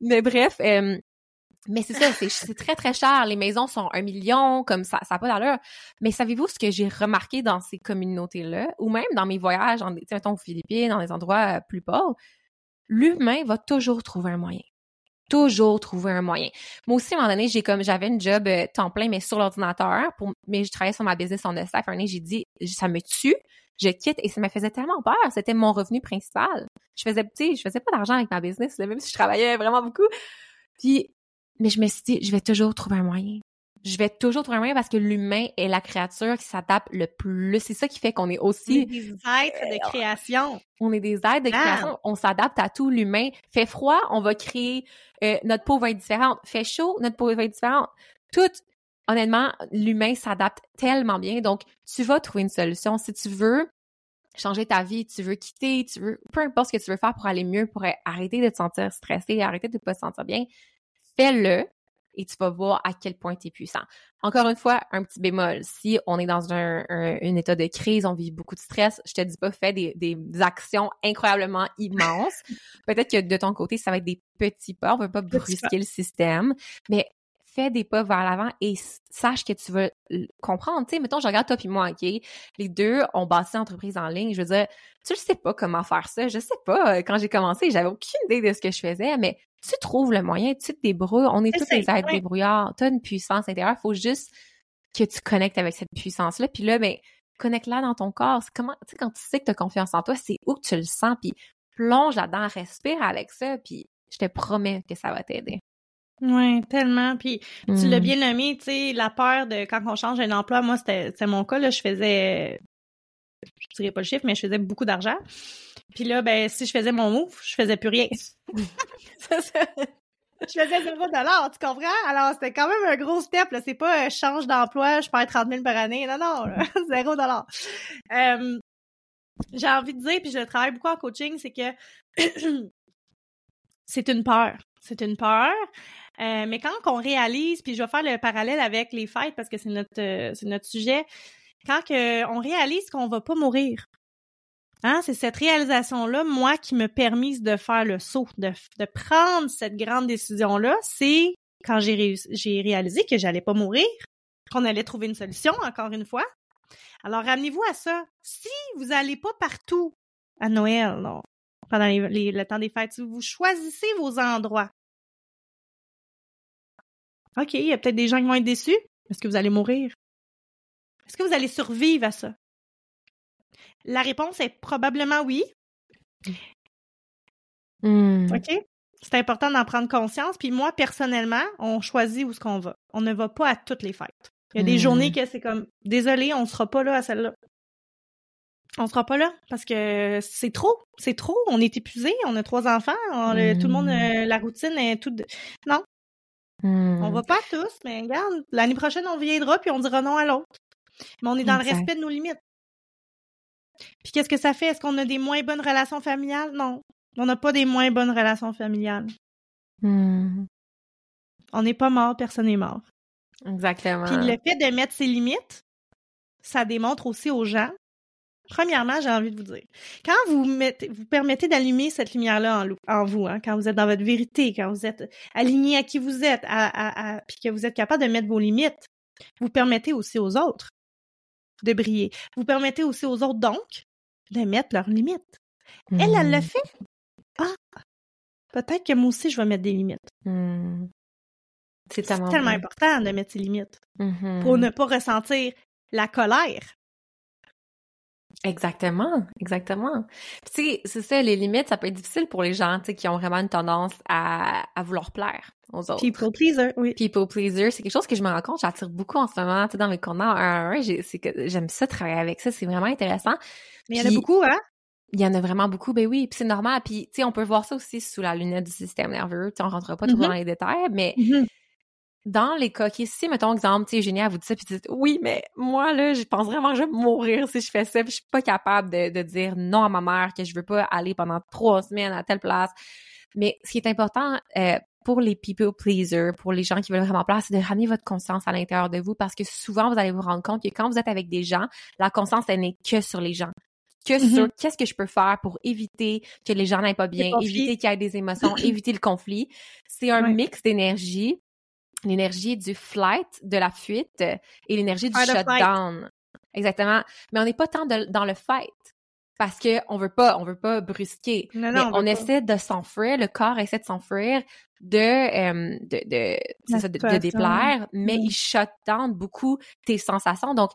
Mais bref, euh, mais c'est ça, c'est, très, très cher. Les maisons sont un million, comme ça, ça n'a pas d'allure. Mais savez-vous ce que j'ai remarqué dans ces communautés-là, ou même dans mes voyages, en, mettons, aux Philippines, dans des endroits euh, plus pauvres? L'humain va toujours trouver un moyen. Toujours trouver un moyen. Moi aussi, à un moment donné, j'ai comme, j'avais une job euh, temps plein, mais sur l'ordinateur, mais je travaillais sur ma business en staff. Un donné, j'ai dit, ça me tue, je quitte, et ça me faisait tellement peur. C'était mon revenu principal. Je faisais, tu je faisais pas d'argent avec ma business, même si je travaillais vraiment beaucoup. Puis, mais je me suis dit, je vais toujours trouver un moyen. Je vais toujours trouver un moyen parce que l'humain est la créature qui s'adapte le plus. C'est ça qui fait qu'on est On est aussi, des êtres de création. on est des êtres de Ah. création, on s'adapte à tout. L'humain fait froid, on va créer, euh, notre peau va être différente. Fait chaud, notre peau va être différente. Tout, honnêtement, l'humain s'adapte tellement bien. Donc, tu vas trouver une solution. Si tu veux changer ta vie, tu veux quitter, tu veux, peu importe ce que tu veux faire pour aller mieux, pour arrêter de te sentir stressé, arrêter de pas te sentir bien, fais-le et tu vas voir à quel point tu es puissant. Encore une fois, un petit bémol. Si on est dans un, état de crise, on vit beaucoup de stress, je te dis pas, fais des, des actions incroyablement immenses. Peut-être que de ton côté, ça va être des petits pas. On veut pas brusquer le système, mais fais des pas vers l'avant et sache que tu vas comprendre. Tu sais, mettons, je regarde toi puis moi, OK? Les deux ont bâti l'entreprise en ligne. Je veux dire, tu ne sais pas comment faire ça. Je sais pas. Quand j'ai commencé, j'avais aucune idée de ce que je faisais, mais tu trouves le moyen, tu te débrouilles. On est tous des êtres ouais. débrouillards. Tu as une puissance intérieure. Il faut juste que tu connectes avec cette puissance-là. Puis là, ben, connecte-la dans ton corps. Comment, tu sais, quand tu sais que tu as confiance en toi, c'est où que tu le sens. Puis plonge là-dedans, respire avec ça. Puis je te promets que ça va t'aider. Oui, tellement. Puis tu Mm. l'as bien nommé, tu sais, la peur de quand on change un emploi. Moi, c'était c'était mon cas, là, je faisais, je dirais pas le chiffre, mais je faisais beaucoup d'argent. Puis là, ben, si je faisais mon move, je faisais plus rien. je faisais 0 tu comprends? Alors, c'était quand même un gros step, là. C'est pas, euh, change d'emploi, je perds 30 000 par année. Non, non, 0 euh, J'ai envie de dire, puis je travaille beaucoup en coaching, c'est que c'est une peur. C'est une peur. Euh, mais quand on réalise, puis je vais faire le parallèle avec les fêtes parce que c'est notre, euh, notre sujet, quand on réalise qu'on va pas mourir, Hein, c'est cette réalisation-là, moi, qui me permise de faire le saut, de, prendre cette grande décision-là. C'est quand j'ai réalisé que j'allais pas mourir, qu'on allait trouver une solution, encore une fois. Alors, ramenez-vous à ça. Si vous allez pas partout à Noël, pendant le temps des fêtes, vous choisissez vos endroits, OK, il y a peut-être des gens qui vont être déçus. Est-ce que vous allez mourir? Est-ce que vous allez survivre à ça? La réponse est probablement oui. Hmm. OK? C'est important d'en prendre conscience. Puis moi, personnellement, on choisit où est-ce qu'on va. On ne va pas à toutes les fêtes. Il y a des Hmm. journées que c'est comme, désolé, on sera pas là à celle-là. On sera pas là parce que c'est trop, c'est trop. On est épuisé, on a trois enfants, on- tout le monde, euh, la routine est toute. Non, Hmm. on va pas à tous, mais regarde, l'année prochaine on viendra puis on dira non à l'autre. Mais on est dans le respect de nos limites. Puis qu'est-ce que ça fait? Est-ce qu'on a des moins bonnes relations familiales? Non, on n'a pas des moins bonnes relations familiales. Hmm. On n'est pas mort, personne n'est mort. Exactement. Puis le fait de mettre ses limites, ça démontre aussi aux gens. Premièrement, j'ai envie de vous dire, quand vous mettez, vous permettez d'allumer cette lumière-là en, vous, hein, quand vous êtes dans votre vérité, quand vous êtes aligné à qui vous êtes, à, à- à- puis que vous êtes capable de mettre vos limites, vous permettez aussi aux autres de briller. Vous permettez aussi aux autres, donc, de mettre leurs limites. Elle, elle le Hmm. fait. Ah, peut-être que moi aussi, je vais mettre des limites. Hmm. C'est tellement, important de mettre ses limites Mhm. pour ne pas ressentir la colère. Exactement, exactement. Puis, Tu sais, c'est ça, les limites, ça peut être difficile pour les gens, tu sais, qui ont vraiment une tendance à, à vouloir plaire aux autres. People pleaser, oui. People pleaser, c'est quelque chose que je me rends compte, j'attire beaucoup en ce moment, tu sais, dans mes contenants un à un, c'est que j'aime ça travailler avec ça, c'est vraiment intéressant. Mais il y en a beaucoup, hein? Il y en a vraiment beaucoup, ben oui, puis c'est normal, puis tu sais, on peut voir ça aussi sous la lunette du système nerveux, tu sais, on rentrera pas trop Mhm. dans les détails, mais dans les cas qui, si, mettons, exemple, tu sais, Eugénie, elle vous dit ça, puis vous dites, oui, mais moi, là, je pense vraiment que je vais mourir si je fais ça, puis je suis pas capable de, de dire non à ma mère, que je veux pas aller pendant trois semaines à telle place. Mais ce qui est important, euh, pour les people pleasers, pour les gens qui veulent vraiment plaire, c'est de ramener votre conscience à l'intérieur de vous parce que souvent, vous allez vous rendre compte que quand vous êtes avec des gens, la conscience, elle n'est que sur les gens. Que Mhm. sur qu'est-ce que je peux faire pour éviter que les gens n'aillent pas bien, éviter qu'il y ait des émotions, éviter le conflit. C'est un Ouais. mix d'énergie l'énergie du flight, de la fuite, et l'énergie du flight. shutdown. Exactement. Mais on n'est pas tant de- dans le fight. Parce que on veut pas, on veut pas brusquer. Non, Mais non, on, veut pas. essaie de s'enfuir, le corps essaie de s'enfuir de, euh, de, de, ça, de, déplaire, mais Mm. il shut down beaucoup tes sensations. Donc,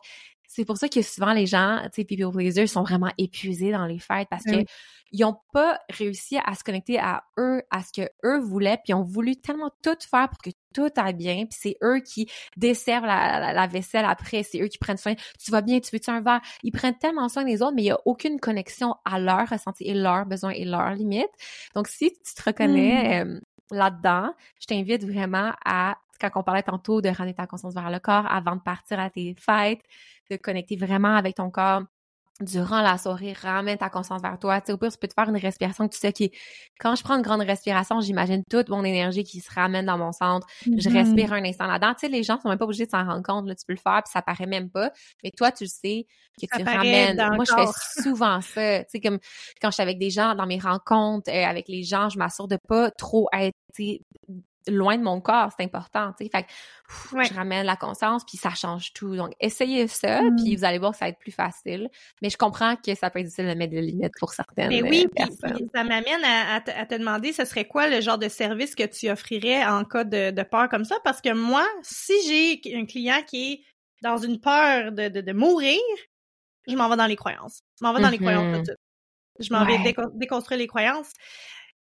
c'est pour ça que souvent les gens, tu sais, people pleasers sont vraiment épuisés dans les fêtes parce Ah que ils ont pas réussi à se connecter à eux, à ce que eux voulaient, puis ils ont voulu tellement tout faire pour que tout aille bien, puis c'est eux qui desservent la, la, la vaisselle après, c'est eux qui prennent soin. Tu vas bien, tu veux-tu un verre? Ils prennent tellement soin des autres, mais il y a aucune connexion à leur ressenti et leurs besoins et leurs limites. Donc, si tu te reconnais euh, là-dedans, je t'invite vraiment à, quand on parlait tantôt de ramener ta conscience vers le corps avant de partir à tes fêtes, de connecter vraiment avec ton corps durant la soirée, ramène ta conscience vers toi. Tu sais, au pire, tu peux te faire une respiration que tu sais qui quand je prends une grande respiration, j'imagine toute mon énergie qui se ramène dans mon centre. Je Mhm. respire un instant là-dedans. Tu sais, les gens sont même pas obligés de s'en rendre compte. Là, tu peux le faire, puis ça paraît même pas. Mais toi, tu le sais que Ça tu ramènes. Moi, je fais souvent ça. Tu sais, comme quand je suis avec des gens dans mes rencontres, euh, avec les gens, je m'assure de pas trop être loin de mon corps. C'est important. Tu sais, fait que, pff, Ouais. je ramène la conscience, puis ça change tout. Donc, essayez ça, Mm. puis vous allez voir que ça va être plus facile. Mais je comprends que ça peut être difficile de mettre des limites pour certaines Mais oui, euh, personnes. puis ça m'amène à, à te, demander, ce serait quoi le genre de service que tu offrirais en cas de, de peur comme ça? Parce que moi, si j'ai un client qui est dans une peur de, de, de mourir, je m'en vais dans les croyances. Je m'en vais dans les croyances tout de suite. Je m'en vais déconstruire les croyances.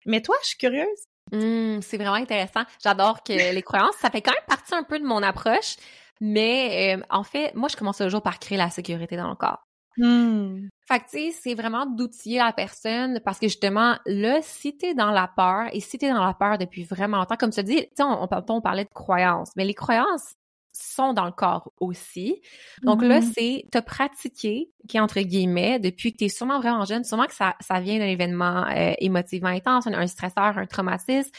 Mais toi, je suis curieuse. Hum, c'est vraiment intéressant. J'adore que les croyances, ça fait quand même partie un peu de mon approche, mais euh, en fait, moi, je commence toujours par créer la sécurité dans le corps. Hmm. Fait que, tu sais, c'est vraiment d'outiller la personne parce que justement, là, si t'es dans la peur et si t'es dans la peur depuis vraiment longtemps, comme tu dis, tu sais, on, on, on parlait de croyances, mais les croyances, sont dans le corps aussi. Donc là, Mhm. c'est te pratiquer, qui est entre guillemets, depuis que tu es sûrement vraiment jeune, sûrement que ça, ça vient d'un événement euh, émotivement intense, un, un stresseur, un traumatisme,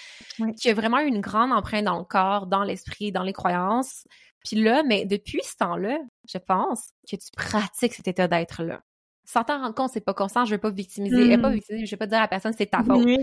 qui a vraiment eu une grande empreinte dans le corps, dans l'esprit, dans les croyances. Puis là, mais depuis ce temps-là, je pense que tu pratiques cet état d'être-là. Sans t'en rendre compte, c'est pas conscient, je veux pas victimiser, euh, pas victimiser, je vais pas dire à la personne c'est ta faute. Oui?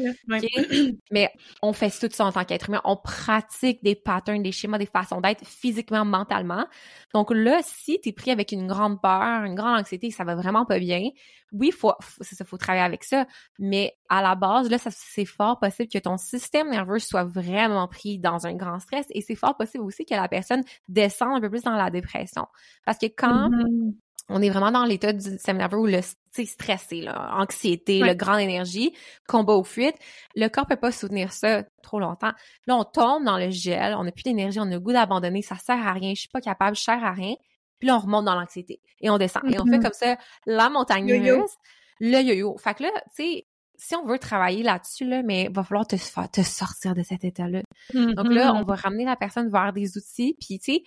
Mais on fait tout ça en tant qu'être humain. On pratique des patterns, des schémas, des façons d'être physiquement, mentalement. Donc là, si t'es pris avec une grande peur, une grande anxiété, ça va vraiment pas bien, oui, faut, faut, c'est ça, faut travailler avec ça. Mais à la base, là, c'est fort possible que ton système nerveux soit vraiment pris dans un grand stress et c'est fort possible aussi que la personne descende un peu plus dans la dépression. Parce que quand Mhm. On est vraiment dans l'état du système nerveux où le stressé, là, anxiété, Ouais. le grande énergie, combat ou fuite, le corps peut pas soutenir ça trop longtemps. Là, on tombe dans le gel, on n'a plus d'énergie, on a le goût d'abandonner, ça sert à rien, je suis pas capable, je sers à rien. Puis là, on remonte dans l'anxiété et on descend. Et on fait Mhm. comme ça la montagne Yo-yo. russe, le yo-yo. Fait que là, tu sais, si on veut travailler là-dessus, là, mais va falloir te, te sortir de cet état-là. Donc là, Mhm. on va ramener la personne vers des outils. Puis, tu sais,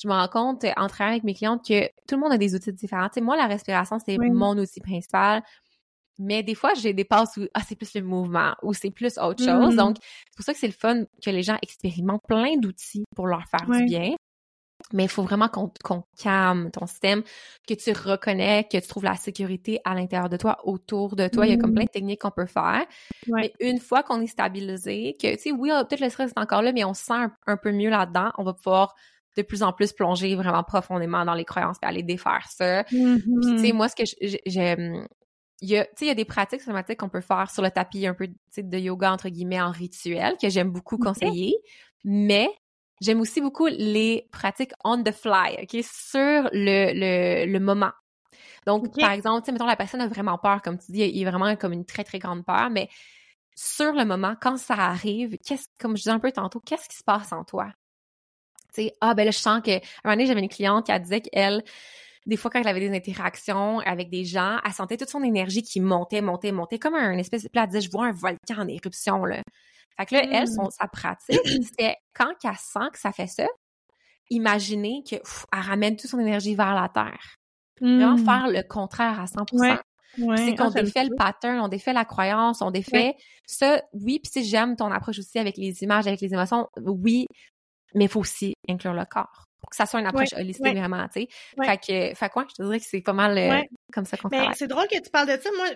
je me rends compte euh, en travaillant avec mes clientes que tout le monde a des outils différents. Tu sais, moi, la respiration, c'est Oui. mon outil principal. Mais des fois, j'ai des passes où ah, c'est plus le mouvement ou c'est plus autre chose. Mhm. Donc, c'est pour ça que c'est le fun que les gens expérimentent plein d'outils pour leur faire du bien. Mais il faut vraiment qu'on calme ton système, que tu reconnais, que tu trouves la sécurité à l'intérieur de toi, autour de toi. Il y a comme plein de techniques qu'on peut faire. Ouais. Mais une fois qu'on est stabilisé, que, tu sais, oui, ah, peut-être le stress est encore là, mais on se sent un, un peu mieux là-dedans, on va pouvoir de plus en plus plonger vraiment profondément dans les croyances et aller défaire ça. Puis, tu sais, moi, ce que j'aime... Il y a, tu sais, il y a des pratiques somatiques qu'on peut faire sur le tapis, un peu, de yoga, entre guillemets, en rituel, que j'aime beaucoup conseiller. Mais j'aime aussi beaucoup les pratiques on the fly, OK, sur le, le, le moment. Donc, par exemple, tu sais, mettons, la personne a vraiment peur, comme tu dis, il y a vraiment comme une très, très grande peur, mais sur le moment, quand ça arrive, qu'est-ce, comme je disais un peu tantôt, qu'est-ce qui se passe en toi? Tu sais, ah, ben là, je sens que, un moment donné, j'avais une cliente qui elle disait qu'elle, des fois, quand elle avait des interactions avec des gens, elle sentait toute son énergie qui montait, montait, montait, comme un espèce de... Elle disait, je vois un volcan en éruption, là. Fait que là, elle, son, sa pratique, c'était quand qu'elle sent que ça fait ça, imaginer que pff, elle ramène toute son énergie vers la terre. Vraiment Mhm. faire le contraire à 100%. Ouais. Ouais. C'est qu'on Ah, j'aime défait le pattern, on défait la croyance, on défait ça. Oui, puis si j'aime ton approche aussi avec les images, avec les émotions, oui, mais il faut aussi inclure le corps pour que ça soit une approche Ouais, holistique ouais. vraiment, tu sais. Ouais. Fait que, fait quoi, je te dirais que c'est pas mal euh, comme ça qu'on travaille. c'est drôle que tu parles de ça, moi,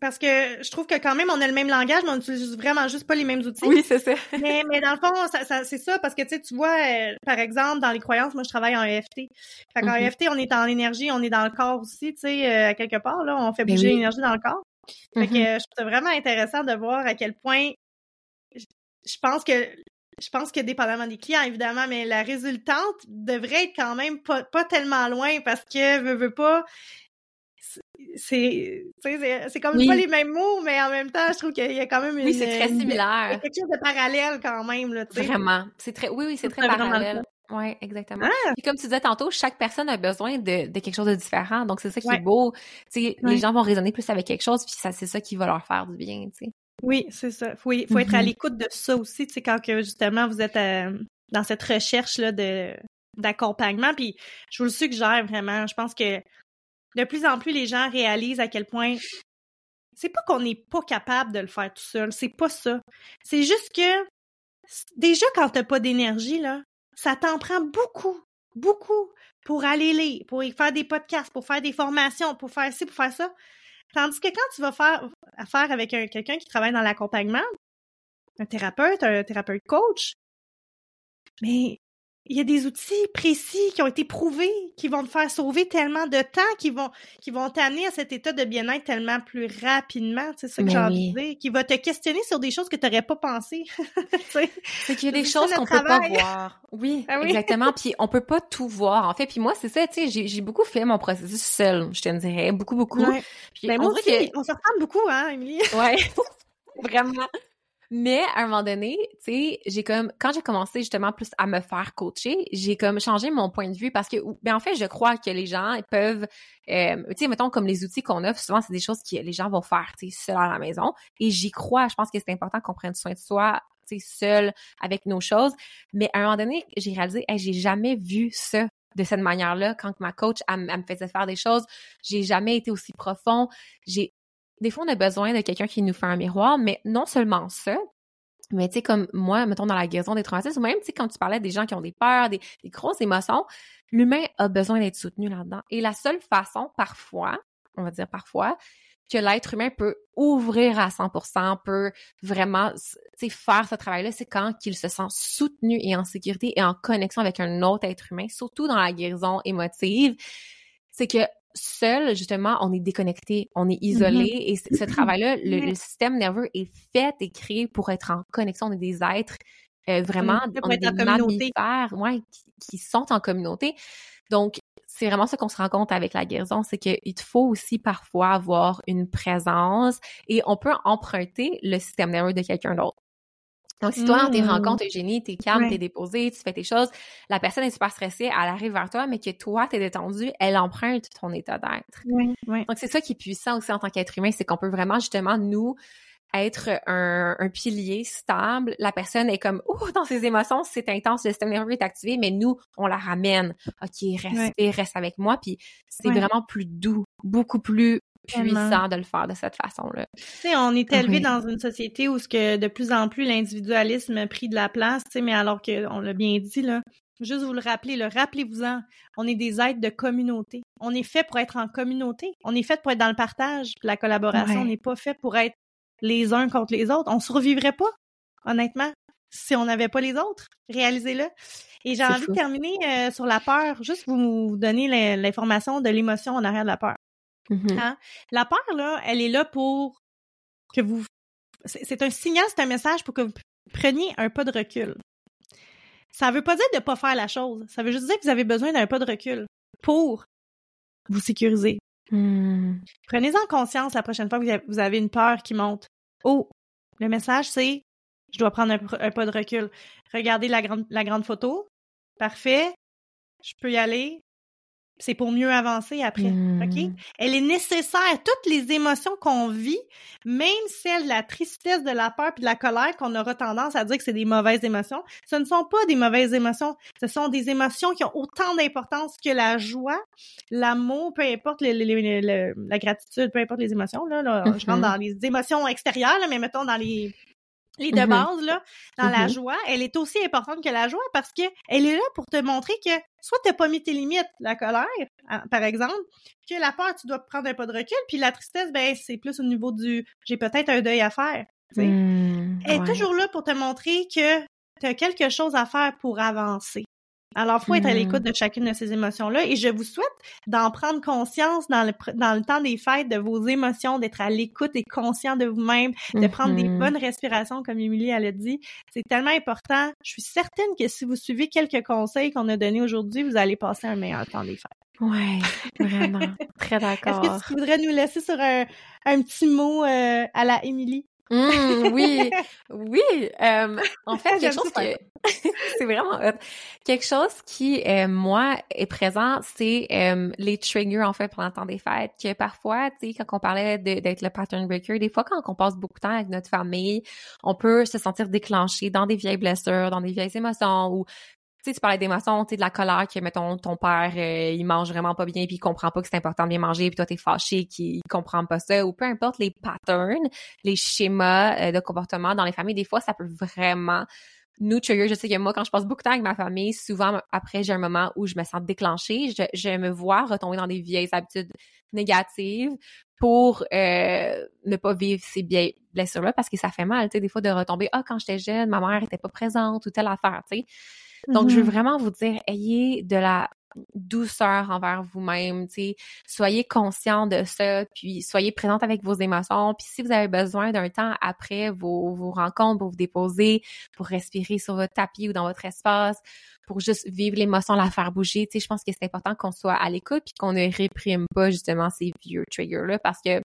parce que je trouve que quand même, on a le même langage, mais on utilise vraiment juste pas les mêmes outils. Oui, c'est ça. mais, mais dans le fond, ça, ça- c'est ça, parce que tu sais, tu vois, euh, par exemple, dans les croyances, moi, je travaille en EFT. Fait qu'en Mhm. EFT, on est en énergie, on est dans le corps aussi, tu sais, euh, à quelque part, là, on fait Ben bouger oui. l'énergie dans le corps. Fait que Mhm. euh, je trouve ça vraiment intéressant de voir à quel point, je pense que, je pense que dépendamment des clients, évidemment, mais la résultante devrait être quand même pas, pas tellement loin parce que, veut, veut pas, c'est comme Oui. pas les mêmes mots mais en même temps je trouve qu'il y a quand même une Oui, c'est très une- similaire. il y a quelque chose de parallèle quand même là tu sais Vraiment. C'est très, oui, oui, c'est très parallèle. Oui, exactement. Ah! Puis comme tu disais tantôt, chaque personne a besoin de, de quelque chose de différent. Donc, c'est ça qui Ouais. est beau. Tu sais, Ouais. les gens vont raisonner plus avec quelque chose, puis ça, c'est ça qui va leur faire du bien, tu sais. Oui c'est ça. Faut y- faut être à Mhm. l'écoute de ça aussi tu sais quand que justement vous êtes euh, dans cette recherche là de d'accompagnement. Puis je vous le suggère vraiment. Je pense que de plus en plus les gens réalisent à quel point c'est pas qu'on n'est pas capable de le faire tout seul c'est pas ça. C'est juste que déjà quand t'as pas d'énergie là ça t'en prend beaucoup beaucoup pour aller lire pour y faire des podcasts pour faire des formations pour faire ci pour faire ça tandis que quand tu vas faire affaire avec un- quelqu'un qui travaille dans l'accompagnement un thérapeute un thérapeute coach mais il y a des outils précis qui ont été prouvés, qui vont te faire sauver tellement de temps, qui vont, qui vont t'amener à cet état de bien-être tellement plus rapidement, c'est ça que j'ai envie oui. de dire, qui va te questionner sur des choses que tu n'aurais pas pensé. C'est qu'il y a des choses qu'on peut pas voir. Oui, Ah oui. exactement. Puis on peut pas tout voir. En fait, puis moi, c'est ça, tu sais, j'ai, beaucoup fait mon processus seul, je te dirais. Beaucoup, beaucoup. Ouais. Puis Ben, on moi on se ressemble beaucoup, hein, Émilie? Ouais, vraiment. Mais à un moment donné, tu sais, j'ai comme quand j'ai commencé justement plus à me faire coacher, j'ai comme changé mon point de vue parce que ben en fait, je crois que les gens peuvent euh, tu sais mettons comme les outils qu'on offre, souvent c'est des choses que les gens vont faire, tu sais, seuls à la maison. Et j'y crois, je pense que c'est important qu'on prenne soin de soi tu sais seul avec nos choses, mais à un moment donné, j'ai réalisé hey, j'ai jamais vu ça de cette manière-là. Quand ma coach elle, me faisait faire des choses, j'ai jamais été aussi profond, j'ai des fois, on a besoin de quelqu'un qui nous fait un miroir, mais non seulement ça, mais tu sais, comme moi, mettons dans la guérison des traumatismes, ou même, tu sais, quand tu parlais des gens qui ont des peurs, des, grosses émotions, l'humain a besoin d'être soutenu là-dedans. Et la seule façon, parfois, on va dire parfois, que l'être humain peut ouvrir à 100%, peut vraiment faire ce travail-là, c'est quand il se sent soutenu et en sécurité et en connexion avec un autre être humain, surtout dans la guérison émotive. C'est que seul, justement, on est déconnecté, on est isolé. Mm-hmm. Et ce travail-là, le, système nerveux est fait et créé pour être en connexion. On est des êtres euh, vraiment, on est des mammifères ouais, qui, sont en communauté. Donc, c'est vraiment ce qu'on se rend compte avec la guérison, c'est qu'il faut aussi parfois avoir une présence et on peut emprunter le système nerveux de quelqu'un d'autre. Donc, si toi, dans tes mmh. rencontres, Eugénie, t'es calme, t'es déposé, tu fais tes choses, la personne est super stressée, elle arrive vers toi, mais que toi, t'es détendu, elle emprunte ton état d'être. Donc, c'est ça qui est puissant aussi en tant qu'être humain, c'est qu'on peut vraiment, justement, nous, être un, pilier stable. La personne est comme, oh, dans ses émotions, c'est intense, le système nerveux est activé, mais nous, on la ramène. OK, respire, reste avec moi. Puis c'est vraiment plus doux, beaucoup plus puissant de le faire de cette façon-là. Tu sais, on est élevé dans une société où ce que de plus en plus l'individualisme a pris de la place, tu sais, mais alors qu'on l'a bien dit, là, juste vous le rappeler, le rappelez-vous-en, on est des êtres de communauté. On est fait pour être en communauté. On est fait pour être dans le partage, la collaboration. On n'est pas fait pour être les uns contre les autres. On survivrait pas, honnêtement, si on n'avait pas les autres. Réalisez-le. Et j'ai envie de terminer euh, sur la peur, juste vous donner l'information de l'émotion en arrière de la peur. Mmh hein? La peur, là, elle est là pour que vous... C'est un signal, c'est un message pour que vous preniez un pas de recul. Ça veut pas dire de pas faire la chose. Ça veut juste dire que vous avez besoin d'un pas de recul pour vous sécuriser. Mmh. Prenez-en conscience la prochaine fois que vous avez une peur qui monte. Oh, le message, c'est je dois prendre un, pas de recul. Regardez la grande, la grande photo. Parfait. Je peux y aller c'est pour mieux avancer après, OK? Mmh. Elle est nécessaire. Toutes les émotions qu'on vit, même celles de la tristesse, de la peur puis de la colère qu'on aura tendance à dire que c'est des mauvaises émotions, ce ne sont pas des mauvaises émotions. Ce sont des émotions qui ont autant d'importance que la joie, l'amour, peu importe la gratitude, peu importe les émotions. Là, là je rentre mmh dans les émotions extérieures, mais mettons dans les les de mm-hmm. base, là, dans la mm-hmm. joie, elle est aussi importante que la joie parce que elle est là pour te montrer que soit t'as pas mis tes limites, la colère, hein, par exemple, que la peur, tu dois prendre un pas de recul, puis la tristesse, ben, c'est plus au niveau du j'ai peut-être un deuil à faire. Mmh, elle est toujours là pour te montrer que tu as quelque chose à faire pour avancer. Alors, faut être à l'écoute mmh. de chacune de ces émotions-là et je vous souhaite d'en prendre conscience dans le, dans le temps des fêtes de vos émotions, d'être à l'écoute et conscient de vous-même, de prendre des mmh bonnes respirations, comme Émilie elle a dit. C'est tellement important. Je suis certaine que si vous suivez quelques conseils qu'on a donnés aujourd'hui, vous allez passer un meilleur temps des fêtes. Ouais, vraiment. Très d'accord. Est-ce que tu voudrais nous laisser sur un, un petit mot euh, à la Émilie? Mmh, oui, oui. Euh, en fait, quelque chose qui c'est vraiment quelque chose qui euh, moi est présent, c'est euh, les triggers en fait pendant le temps des fêtes. Que parfois, tu sais, quand on parlait d'être le pattern breaker, des fois quand on passe beaucoup de temps avec notre famille, on peut se sentir déclenché dans des vieilles blessures, dans des vieilles émotions ou sais, tu parlais d'émotions, tu sais, de la colère que, mettons, ton père, euh, il mange vraiment pas bien puis il comprend pas que c'est important de bien manger puis toi, t'es fâché qu'il comprend pas ça ou peu importe les patterns, les schémas euh, de comportement dans les familles, des fois, ça peut vraiment nous trigger. Je sais que moi, quand je passe beaucoup de temps avec ma famille, souvent, après, j'ai un moment où je me sens déclenchée. Je, me vois retomber dans des vieilles habitudes négatives pour euh, ne pas vivre ces blessures-là parce que ça fait mal, tu sais, des fois de retomber, ah, quand j'étais jeune, ma mère était pas présente ou telle affaire, tu sais. Donc, je veux mm-hmm. vraiment vous dire, ayez de la douceur envers vous-même, tu sais, soyez conscient de ça, puis soyez présente avec vos émotions, puis si vous avez besoin d'un temps après vos, vos rencontres pour vous déposer, pour respirer sur votre tapis ou dans votre espace, pour juste vivre l'émotion, la faire bouger, tu sais, je pense que c'est important qu'on soit à l'écoute puis qu'on ne réprime pas justement ces vieux triggers-là parce que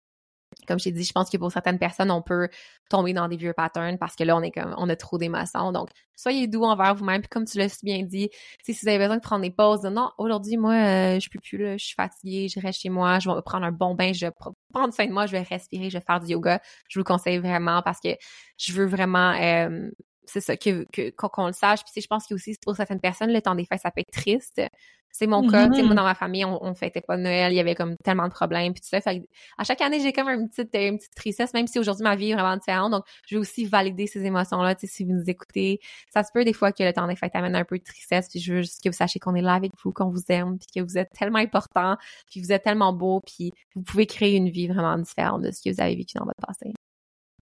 comme j'ai dit, je pense que pour certaines personnes, on peut tomber dans des vieux patterns parce que là, on est comme, on a trop d'émotions. Donc, soyez doux envers vous-même. Puis comme tu l'as si bien dit, si vous avez besoin de prendre des pauses, de, non, aujourd'hui, moi, euh, je peux plus là, je suis fatiguée, je reste chez moi, je vais prendre un bon bain, je vais prendre soin de moi, je vais respirer, je vais faire du yoga. Je vous le conseille vraiment parce que je veux vraiment euh, c'est ça, que, qu'on le sache. Puis je pense que aussi pour certaines personnes, le temps des fêtes, ça peut être triste. C'est mon cas. Moi, mm-hmm. dans ma famille, on, on fêtait pas Noël. Il y avait comme tellement de problèmes. Puis tout ça. Fait à chaque année, j'ai comme une petite, une petite tristesse, même si aujourd'hui, ma vie est vraiment différente. Donc, je veux aussi valider ces émotions-là. Tu sais, si vous nous écoutez, ça se peut des fois que le temps des fêtes amène un peu de tristesse. Puis je veux juste que vous sachiez qu'on est là avec vous, qu'on vous aime, puis que vous êtes tellement important, puis vous êtes tellement beau, puis vous pouvez créer une vie vraiment différente de ce que vous avez vécu dans votre passé.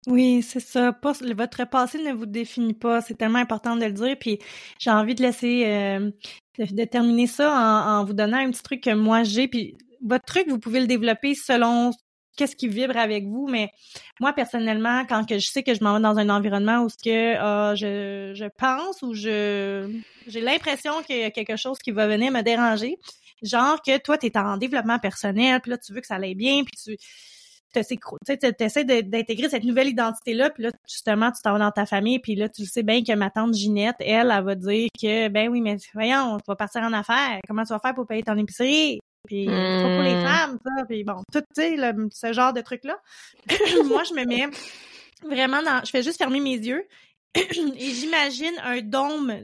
Oui, c'est ça. votre passé ne vous définit pas. C'est tellement important de le dire. Puis j'ai envie de laisser euh, de, terminer ça en, vous donnant un petit truc que moi j'ai. Puis votre truc, vous pouvez le développer selon qu'est-ce qui vibre avec vous. Mais moi, personnellement, quand que je sais que je m'en vais dans un environnement où ce que ah, je, je pense ou je j'ai l'impression qu'il y a quelque chose qui va venir me déranger, genre que toi, tu es en développement personnel, puis là, tu veux que ça aille bien, puis tu tu essaies d'intégrer cette nouvelle identité-là, puis là, justement, tu t'en vas dans ta famille, puis là, tu le sais bien que ma tante Ginette, elle, elle va dire que, ben oui, mais voyons, tu vas partir en affaires, comment tu vas faire pour payer ton épicerie? Puis, pas pour les hmm. femmes, ça, puis bon, tout, tu sais, ce genre de trucs-là. Moi, je me mets vraiment dans... Je fais juste fermer mes yeux et j'imagine un dôme,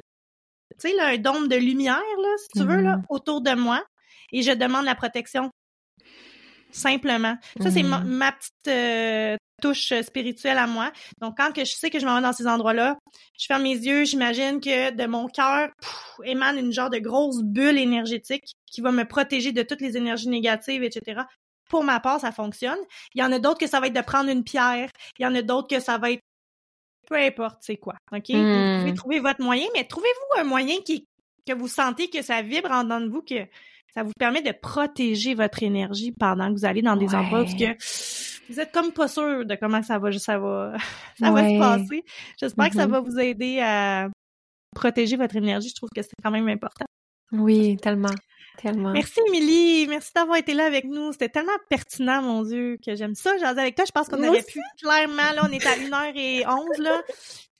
tu sais, un dôme de lumière, là, si tu veux, là, hmm. autour de moi, et je demande la protection simplement. Ça, c'est ma, mm. petite euh, touche spirituelle à moi. Donc, quand que je sais que je m'en vais dans ces endroits-là, je ferme mes yeux, j'imagine que de mon cœur émane une genre de grosse bulle énergétique qui va me protéger de toutes les énergies négatives, etc. Pour ma part, ça fonctionne. Il y en a d'autres que ça va être de prendre une pierre. Il y en a d'autres que ça va être peu importe c'est quoi. OK? Vous pouvez mm. trouver votre moyen, mais trouvez-vous un moyen qui que vous sentez que ça vibre en dedans de vous, que ça vous permet de protéger votre énergie pendant que vous allez dans des endroits où que vous êtes comme pas sûr de comment ça va, ça va, ça va se passer. J'espère que ça mm-hmm. va vous aider à protéger votre énergie. Je trouve que c'est quand même important. Oui, tellement. Tellement. Merci, Émilie. Merci d'avoir été là avec nous. C'était tellement pertinent, mon Dieu, que j'aime ça. J'en avec toi. Je pense qu'on aurait pu, clairement, là, on est à 1h11, là.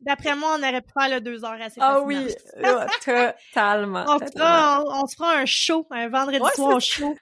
D'après moi, on aurait pu faire le deux heures assez Ah oui, totalement. On, Fera, on, se fera un show, un vendredi soir show.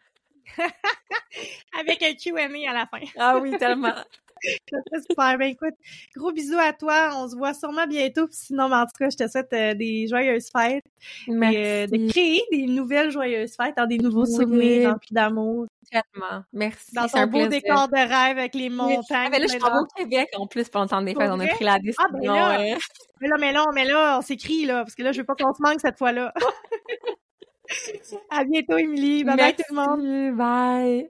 Avec un Q&A à la fin. ah oui, tellement. C'est super. Ben écoute, gros bisous à toi. On se voit sûrement bientôt. sinon, ben, en tout cas, je te souhaite euh, des joyeuses fêtes. Merci. Et, euh, de créer des nouvelles joyeuses fêtes, dans des nouveaux souvenirs remplis d'amour. Tellement. Merci. Dans un beau décor de rêve avec les montagnes. Ah, ben là, je suis au Québec en plus pour l'entendre des fêtes. On a pris la décision. Ah, ben là, mais là, mais là, mais là, on s'écrit, là, parce que là, je veux pas qu'on se manque cette fois-là. à bientôt, Émilie. Bye bye tout le monde. Bye.